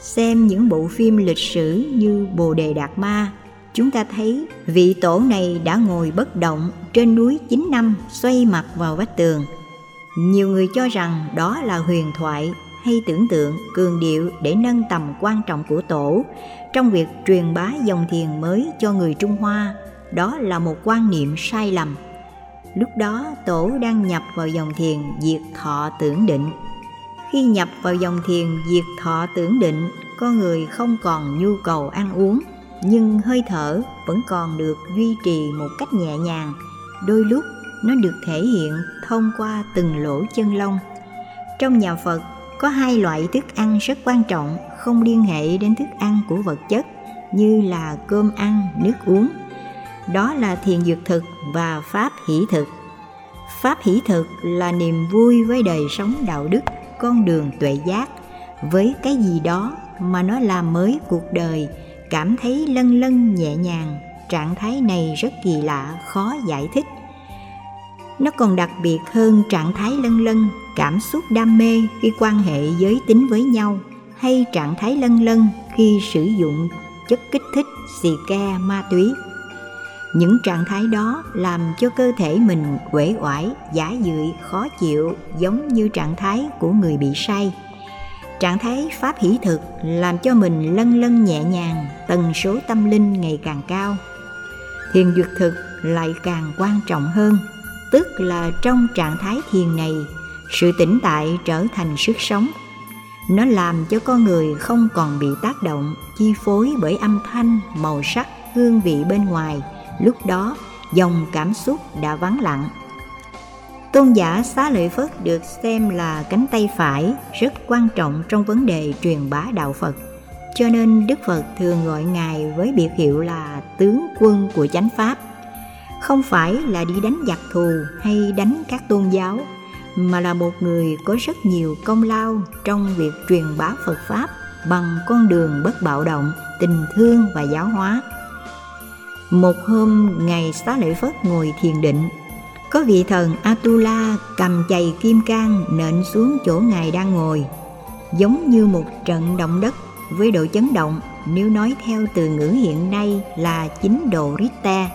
[SPEAKER 1] Xem những bộ phim lịch sử như bồ đề đạt ma chúng ta thấy vị tổ này đã ngồi bất động trên núi 9 năm xoay mặt vào vách tường. Nhiều người cho rằng đó là huyền thoại hay tưởng tượng cường điệu để nâng tầm quan trọng của tổ. Trong việc truyền bá dòng thiền mới cho người trung hoa, đó là một quan niệm sai lầm. Lúc đó, tổ đang nhập vào dòng thiền diệt thọ tưởng định. Khi nhập vào dòng thiền diệt thọ tưởng định con người không còn nhu cầu ăn uống nhưng hơi thở vẫn còn được duy trì một cách nhẹ nhàng. Đôi lúc, nó được thể hiện thông qua từng lỗ chân lông. Trong nhà phật, có hai loại thức ăn rất quan trọng không liên hệ đến thức ăn của vật chất, như là cơm ăn, nước uống. Đó là thiền dược thực và pháp hỷ thực. Pháp hỷ thực là niềm vui với đời sống đạo đức, con đường tuệ giác. Với cái gì đó mà nó làm mới cuộc đời cảm thấy lân lân nhẹ nhàng. Trạng thái này rất kỳ lạ, khó giải thích. Nó còn đặc biệt hơn trạng thái lân lân cảm xúc đam mê khi quan hệ giới tính với nhau, hay trạng thái lân lân khi sử dụng chất kích thích, xì ke, ma túy. Những trạng thái đó làm cho cơ thể mình uể oải, giả dưỡi khó chịu, giống như trạng thái của người bị say trạng thái pháp hỷ thực làm cho mình lân lân nhẹ nhàng, tần số tâm linh ngày càng cao. Thiền duyệt thực lại càng quan trọng hơn, tức là trong trạng thái thiền này, sự tĩnh tại trở thành sức sống. Nó làm cho con người không còn bị tác động, chi phối bởi âm thanh, màu sắc, hương vị bên ngoài. Lúc đó, dòng cảm xúc đã vắng lặng tôn giả xá lợi phất được xem là cánh tay phải rất quan trọng trong vấn đề truyền bá đạo phật. Cho nên đức phật thường gọi ngài với biệt hiệu là tướng quân của chánh pháp. Không phải là đi đánh giặc thù hay đánh các tôn giáo, mà là một người có rất nhiều công lao trong việc truyền bá phật pháp bằng con đường bất bạo động, tình thương và giáo hóa. Một hôm ngày xá lợi phất ngồi thiền định có vị thần atula cầm chày kim cang nện xuống chỗ ngài đang ngồi giống như một trận động đất với độ chấn động nếu nói theo từ ngữ hiện nay là 9 độ Richter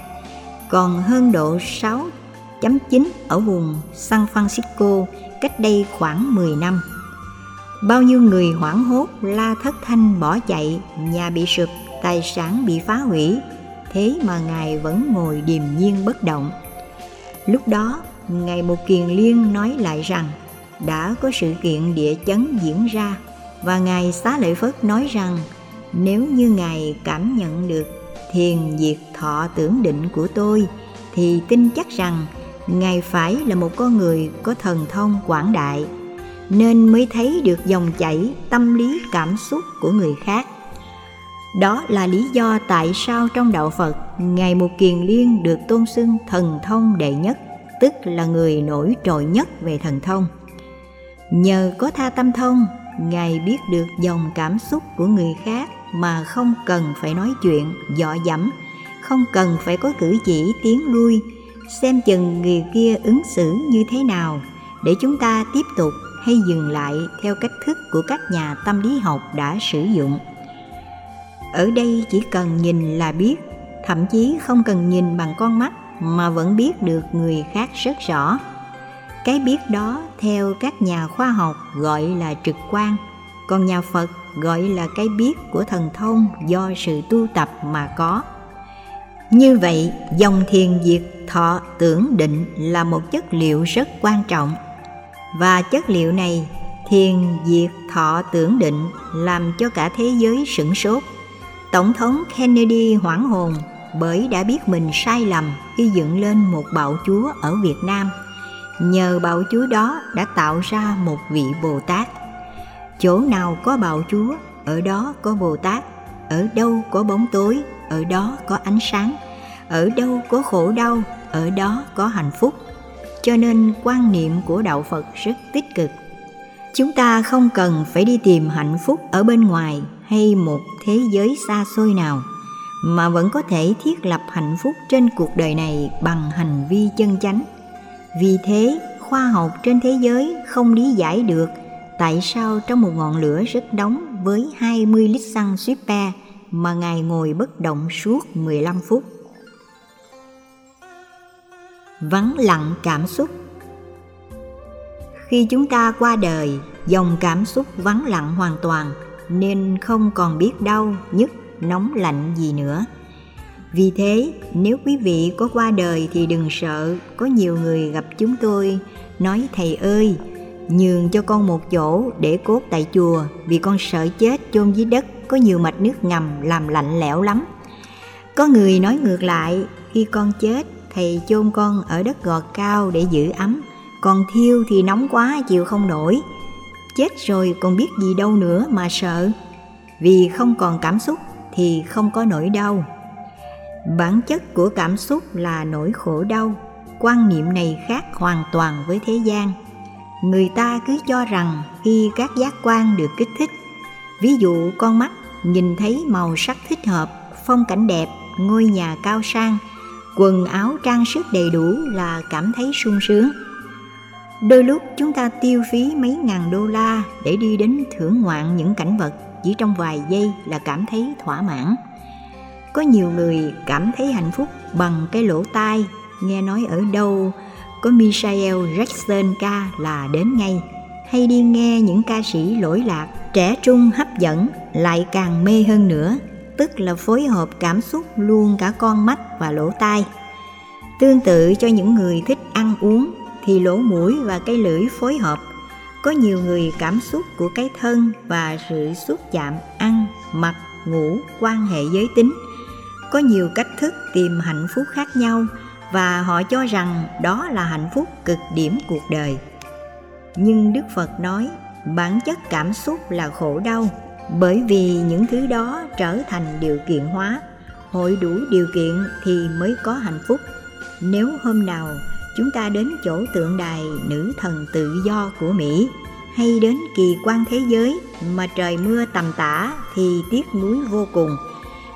[SPEAKER 1] còn hơn độ 6.9 ở vùng San Francisco cách đây khoảng 10 năm. Bao nhiêu người hoảng hốt la thất thanh bỏ chạy, nhà bị sụp, tài sản bị phá hủy, thế mà Ngài vẫn ngồi điềm nhiên bất động. Lúc đó, Ngài Một Kiền Liên nói lại rằng đã có sự kiện địa chấn diễn ra và Ngài Xá Lợi Phất nói rằng nếu như Ngài cảm nhận được thiền diệt thọ tưởng định của tôi thì tin chắc rằng Ngài phải là một con người có thần thông quảng đại nên mới thấy được dòng chảy tâm lý cảm xúc của người khác đó là lý do tại sao trong đạo Phật, Ngài Một Kiền Liên được tôn xưng thần thông đệ nhất, tức là người nổi trội nhất về thần thông. Nhờ có tha tâm thông Ngài biết được dòng cảm xúc của người khác mà không cần phải nói chuyện, dọ dẫm, không cần phải có cử chỉ tiến lui, xem chừng người kia ứng xử như thế nào để chúng ta tiếp tục hay dừng lại theo cách thức của các nhà tâm lý học đã sử dụng. Ở đây chỉ cần nhìn là biết, thậm chí không cần nhìn bằng con mắt mà vẫn biết được người khác rất rõ. Cái biết đó theo các nhà khoa học gọi là trực quan còn nhà phật gọi là cái biết của thần thông do sự tu tập mà có. Như vậy dòng thiền diệt thọ tưởng định là một chất liệu rất quan trọng. Và chất liệu này thiền diệt thọ tưởng định làm cho cả thế giới sửng sốt tổng thống kennedy hoảng hồn bởi đã biết mình sai lầm khi dựng lên một bạo chúa ở việt nam. Nhờ bạo chúa đó đã tạo ra một vị bồ tát. Chỗ nào có bạo chúa, ở đó có bồ tát. Ở đâu có bóng tối, ở đó có ánh sáng. Ở đâu có khổ đau, ở đó có hạnh phúc. Cho nên quan niệm của đạo phật rất tích cực. Chúng ta không cần phải đi tìm hạnh phúc ở bên ngoài hay một thế giới xa xôi nào mà vẫn có thể thiết lập hạnh phúc trên cuộc đời này bằng hành vi chân chánh? Vì thế, khoa học trên thế giới không lý giải được tại sao trong một ngọn lửa rất nóng với 20 lít xăng super mà Ngài ngồi bất động suốt 15 phút. Vắng lặng cảm xúc. Khi chúng ta qua đời, dòng cảm xúc vắng lặng hoàn toàn nên không còn biết đau, nhức, nóng lạnh gì nữa – vì thế, nếu quý vị có qua đời thì đừng sợ, có nhiều người gặp chúng tôi nói thầy ơi, nhường cho con một chỗ để cốt tại chùa vì con sợ chết chôn dưới đất có nhiều mạch nước ngầm làm lạnh lẽo lắm. Có người nói ngược lại, khi con chết thầy chôn con ở đất gọt cao để giữ ấm, còn thiêu thì nóng quá chịu không nổi. Chết rồi còn biết gì đâu nữa mà sợ. Vì không còn cảm xúc thì không có nỗi đau. Bản chất của cảm xúc là nỗi khổ đau. Quan niệm này khác hoàn toàn với thế gian. Người ta cứ cho rằng khi các giác quan được kích thích, ví dụ con mắt nhìn thấy màu sắc thích hợp, phong cảnh đẹp, ngôi nhà cao sang, quần áo trang sức đầy đủ là cảm thấy sung sướng đôi lúc chúng ta tiêu phí mấy ngàn đô la để đi đến thưởng ngoạn những cảnh vật chỉ trong vài giây là cảm thấy thỏa mãn. Có nhiều người cảm thấy hạnh phúc bằng cái lỗ tai, nghe nói ở đâu có Michael Jackson ca là đến ngay, hay đi nghe những ca sĩ lỗi lạc, trẻ trung hấp dẫn lại càng mê hơn nữa, tức là phối hợp cảm xúc luôn cả con mắt và lỗ tai. Tương tự cho những người thích ăn uống thì lỗ mũi và cái lưỡi phối hợp. Có nhiều người cảm xúc của cái thân và sự xúc chạm ăn, mặc, ngủ quan hệ giới tính. Có nhiều cách thức tìm hạnh phúc khác nhau và họ cho rằng đó là hạnh phúc cực điểm cuộc đời. Nhưng đức phật nói, bản chất cảm xúc là khổ đau, bởi vì những thứ đó trở thành điều kiện hóa. Hội đủ điều kiện thì mới có hạnh phúc. Nếu hôm nào chúng ta đến chỗ tượng đài nữ thần tự do của mỹ hay đến kỳ quan thế giới mà trời mưa tầm tã thì tiếc nuối vô cùng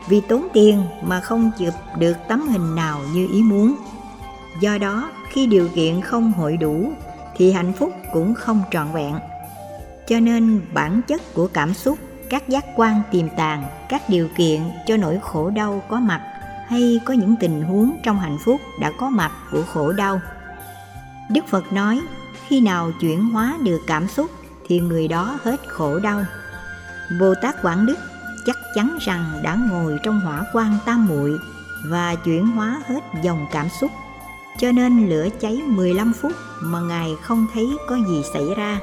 [SPEAKER 1] vì tốn tiền mà không chụp được tấm hình nào như ý muốn. Do đó, khi điều kiện không hội đủ thì hạnh phúc cũng không trọn vẹn. Cho nên bản chất của cảm xúc, các giác quan tiềm tàng, các điều kiện cho nỗi khổ đau có mặt hay có những tình huống trong hạnh phúc đã có mặt của khổ đau. Đức Phật nói, khi nào chuyển hóa được cảm xúc thì người đó hết khổ đau. Bồ Tát Quảng Đức chắc chắn rằng đã ngồi trong hỏa quan tam muội và chuyển hóa hết dòng cảm xúc. Cho nên lửa cháy 15 phút mà Ngài không thấy có gì xảy ra.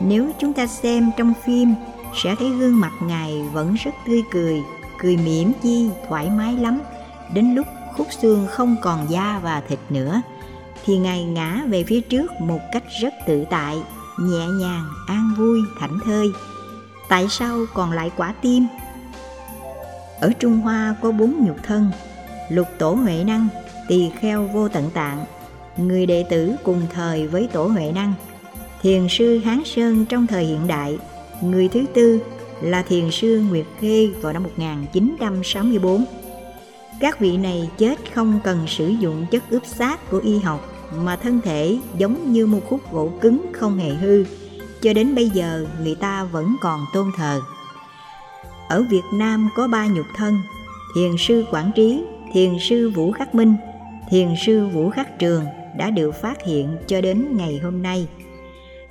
[SPEAKER 1] Nếu chúng ta xem trong phim sẽ thấy gương mặt Ngài vẫn rất tươi cười, cười mỉm chi, thoải mái lắm. Đến lúc khúc xương không còn da và thịt nữa, thì Ngài ngã về phía trước một cách rất tự tại, nhẹ nhàng, an vui, thảnh thơi. Tại sao còn lại quả tim ở Trung Hoa có bốn nhục thân, lục tổ Huệ Năng, tỳ kheo vô tận tạng, người đệ tử cùng thời với tổ Huệ Năng, thiền sư Hán Sơn trong thời hiện đại, người thứ tư là thiền sư Nguyệt Khê vào năm 1964. Các vị này chết không cần sử dụng chất ướp xác của y học mà thân thể giống như một khúc gỗ cứng không hề hư, cho đến bây giờ người ta vẫn còn tôn thờ. Ở Việt Nam có ba nhục thân, thiền sư Quảng Trí, thiền sư Vũ Khắc Minh, thiền sư Vũ Khắc Trường đã được phát hiện cho đến ngày hôm nay.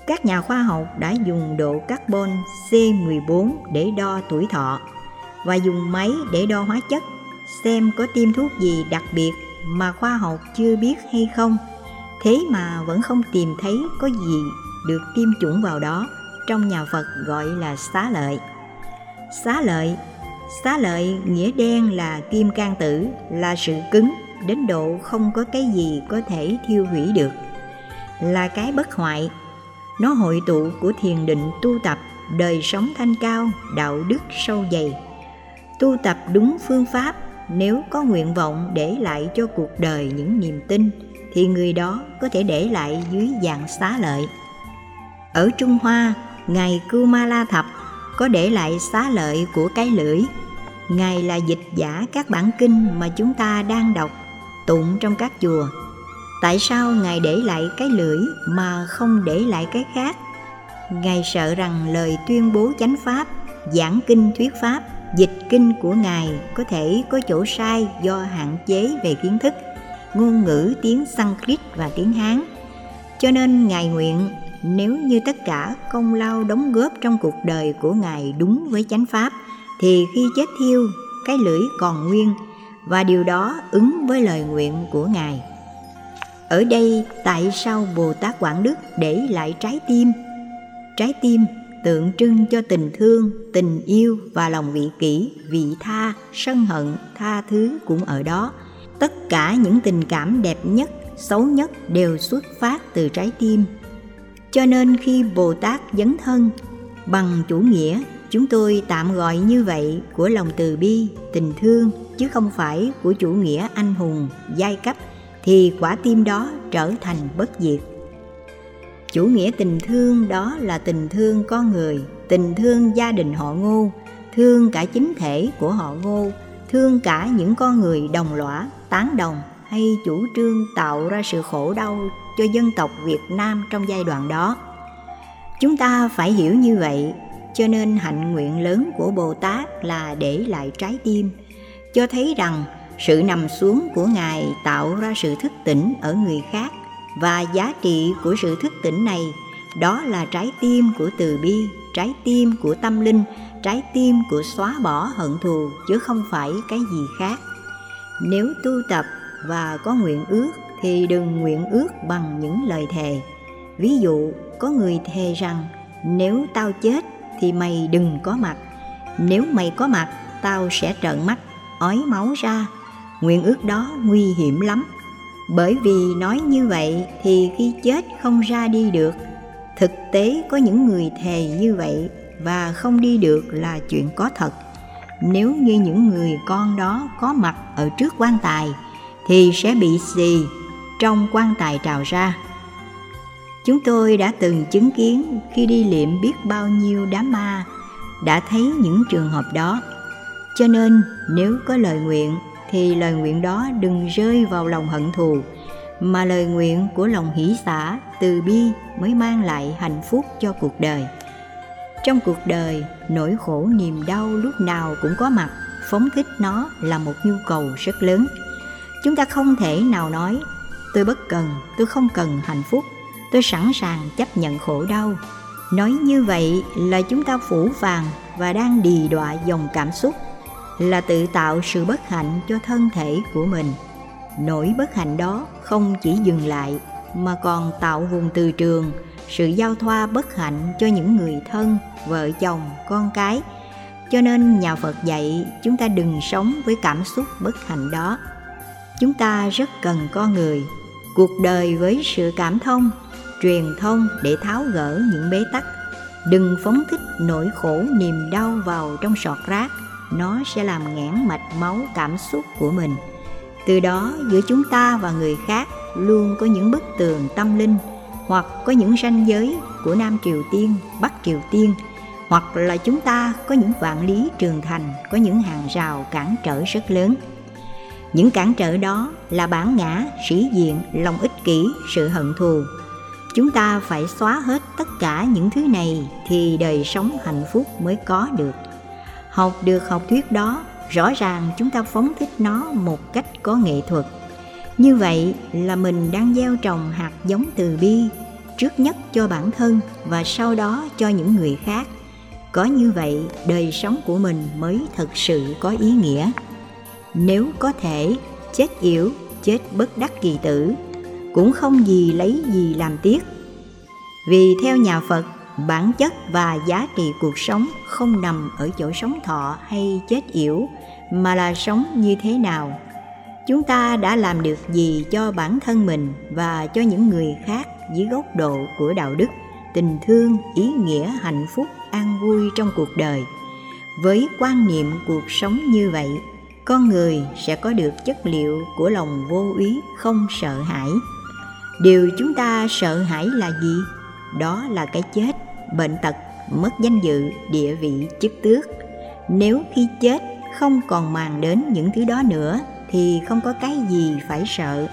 [SPEAKER 1] Các nhà khoa học đã dùng độ carbon C14 để đo tuổi thọ và dùng máy để đo hóa chất xem có tiêm thuốc gì đặc biệt mà khoa học chưa biết hay không. Thế mà vẫn không tìm thấy có gì được tiêm chủng vào đó trong nhà Phật gọi là xá lợi. Xá lợi Xá lợi nghĩa đen là kim can tử, là sự cứng, đến độ không có cái gì có thể thiêu hủy được. Là cái bất hoại, nó hội tụ của thiền định tu tập, đời sống thanh cao, đạo đức sâu dày. Tu tập đúng phương pháp, nếu có nguyện vọng để lại cho cuộc đời những niềm tin, thì người đó có thể để lại dưới dạng xá lợi. Ở Trung Hoa, Ngài Cưu Ma La Thập có để lại xá lợi của cái lưỡi. Ngài là dịch giả các bản kinh mà chúng ta đang đọc, tụng trong các chùa. Tại sao Ngài để lại cái lưỡi mà không để lại cái khác? Ngài sợ rằng lời tuyên bố chánh pháp, giảng kinh thuyết pháp, dịch kinh của Ngài có thể có chỗ sai do hạn chế về kiến thức, ngôn ngữ tiếng Sanskrit và tiếng Hán. Cho nên Ngài nguyện nếu như tất cả công lao đóng góp trong cuộc đời của ngài đúng với chánh pháp thì khi chết thiêu cái lưỡi còn nguyên và điều đó ứng với lời nguyện của ngài ở đây tại sao bồ tát quảng đức để lại trái tim trái tim tượng trưng cho tình thương tình yêu và lòng vị kỷ vị tha sân hận tha thứ cũng ở đó tất cả những tình cảm đẹp nhất xấu nhất đều xuất phát từ trái tim cho nên khi Bồ Tát dấn thân bằng chủ nghĩa, chúng tôi tạm gọi như vậy của lòng từ bi, tình thương chứ không phải của chủ nghĩa anh hùng, giai cấp thì quả tim đó trở thành bất diệt. Chủ nghĩa tình thương đó là tình thương con người, tình thương gia đình họ Ngô, thương cả chính thể của họ Ngô, thương cả những con người đồng lõa, tán đồng hay chủ trương tạo ra sự khổ đau cho dân tộc Việt Nam trong giai đoạn đó. Chúng ta phải hiểu như vậy, cho nên hạnh nguyện lớn của Bồ Tát là để lại trái tim, cho thấy rằng sự nằm xuống của Ngài tạo ra sự thức tỉnh ở người khác và giá trị của sự thức tỉnh này đó là trái tim của từ bi, trái tim của tâm linh, trái tim của xóa bỏ hận thù chứ không phải cái gì khác. Nếu tu tập và có nguyện ước thì đừng nguyện ước bằng những lời thề. Ví dụ có người thề rằng nếu tao chết thì mày đừng có mặt. Nếu mày có mặt tao sẽ trợn mắt ói máu ra. Nguyện ước đó nguy hiểm lắm bởi vì nói như vậy thì khi chết không ra đi được thực tế có những người thề như vậy và không đi được là chuyện có thật nếu như những người con đó có mặt ở trước quan tài thì sẽ bị xì trong quan tài trào ra. Chúng tôi đã từng chứng kiến khi đi liệm biết bao nhiêu đám ma, đã thấy những trường hợp đó. Cho nên nếu có lời nguyện thì lời nguyện đó đừng rơi vào lòng hận thù, mà lời nguyện của lòng hỷ xả, từ bi mới mang lại hạnh phúc cho cuộc đời. Trong cuộc đời, nỗi khổ niềm đau lúc nào cũng có mặt, phóng thích nó là một nhu cầu rất lớn. Chúng ta không thể nào nói tôi bất cần tôi không cần hạnh phúc tôi sẵn sàng chấp nhận khổ đau nói như vậy là chúng ta phủ phàng và đang đì đọa dòng cảm xúc là tự tạo sự bất hạnh cho thân thể của mình. Nỗi bất hạnh đó không chỉ dừng lại, mà còn tạo vùng từ trường, sự giao thoa bất hạnh cho những người thân, vợ chồng, con cái. Cho nên nhà phật dạy chúng ta đừng sống với cảm xúc bất hạnh đó. Chúng ta rất cần con người, cuộc đời với sự cảm thông, truyền thông để tháo gỡ những bế tắc. Đừng phóng thích nỗi khổ niềm đau vào trong sọt rác nó sẽ làm nghẽn mạch máu cảm xúc của mình. Từ đó, giữa chúng ta và người khác luôn có những bức tường tâm linh, hoặc có những ranh giới của nam triều tiên, bắc triều tiên, hoặc là chúng ta có những vạn lý trường thành, có những hàng rào cản trở rất lớn. Những cản trở đó là bản ngã, sĩ diện, lòng ích kỷ, sự hận thù. Chúng ta phải xóa hết tất cả những thứ này thì đời sống hạnh phúc mới có được học được học thuyết đó, rõ ràng chúng ta phóng thích nó một cách có nghệ thuật. Như vậy là mình đang gieo trồng hạt giống từ bi trước nhất cho bản thân và sau đó cho những người khác. Có như vậy, đời sống của mình mới thật sự có ý nghĩa. Nếu có thể, chết yểu, chết bất đắc kỳ tử, cũng không gì lấy gì làm tiếc. Vì theo nhà phật bản chất và giá trị cuộc sống không nằm ở chỗ sống thọ hay chết yểu, mà là sống như thế nào. Chúng ta đã làm được gì cho bản thân mình và cho những người khác dưới góc độ của đạo đức, tình thương, ý nghĩa, hạnh phúc, an vui trong cuộc đời? Với quan niệm cuộc sống như vậy, con người sẽ có được chất liệu của lòng vô úy không sợ hãi. Điều chúng ta sợ hãi là gì? Đó là cái chết bệnh tật, mất danh dự, địa vị, chức tước. Nếu khi chết không còn màng đến những thứ đó nữa thì không có cái gì phải sợ.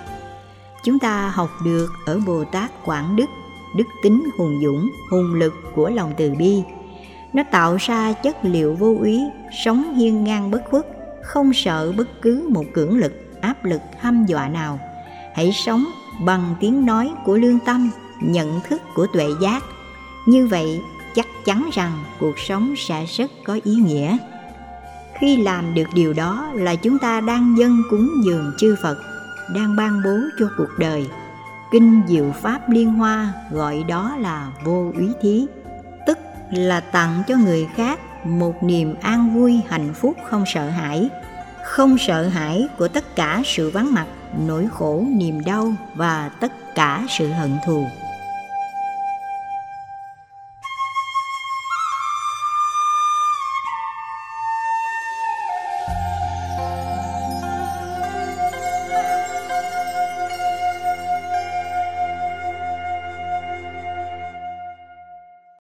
[SPEAKER 1] Chúng ta học được ở bồ tát quảng đức đức tính hùng dũng, hùng lực của lòng từ bi. Nó tạo ra chất liệu vô úy, sống hiên ngang bất khuất, không sợ bất cứ một cưỡng lực, áp lực, hăm dọa nào. Hãy sống bằng tiếng nói của lương tâm, nhận thức của tuệ giác như vậy, chắc chắn rằng cuộc sống sẽ rất có ý nghĩa. Khi làm được điều đó là chúng ta đang dâng cúng dường chư phật, đang ban bố cho cuộc đời. Kinh diệu pháp liên hoa gọi đó là vô úy thí, tức là tặng cho người khác một niềm an vui hạnh phúc không sợ hãi. Không sợ hãi của tất cả sự vắng mặt, nỗi khổ, niềm đau và tất cả sự hận thù.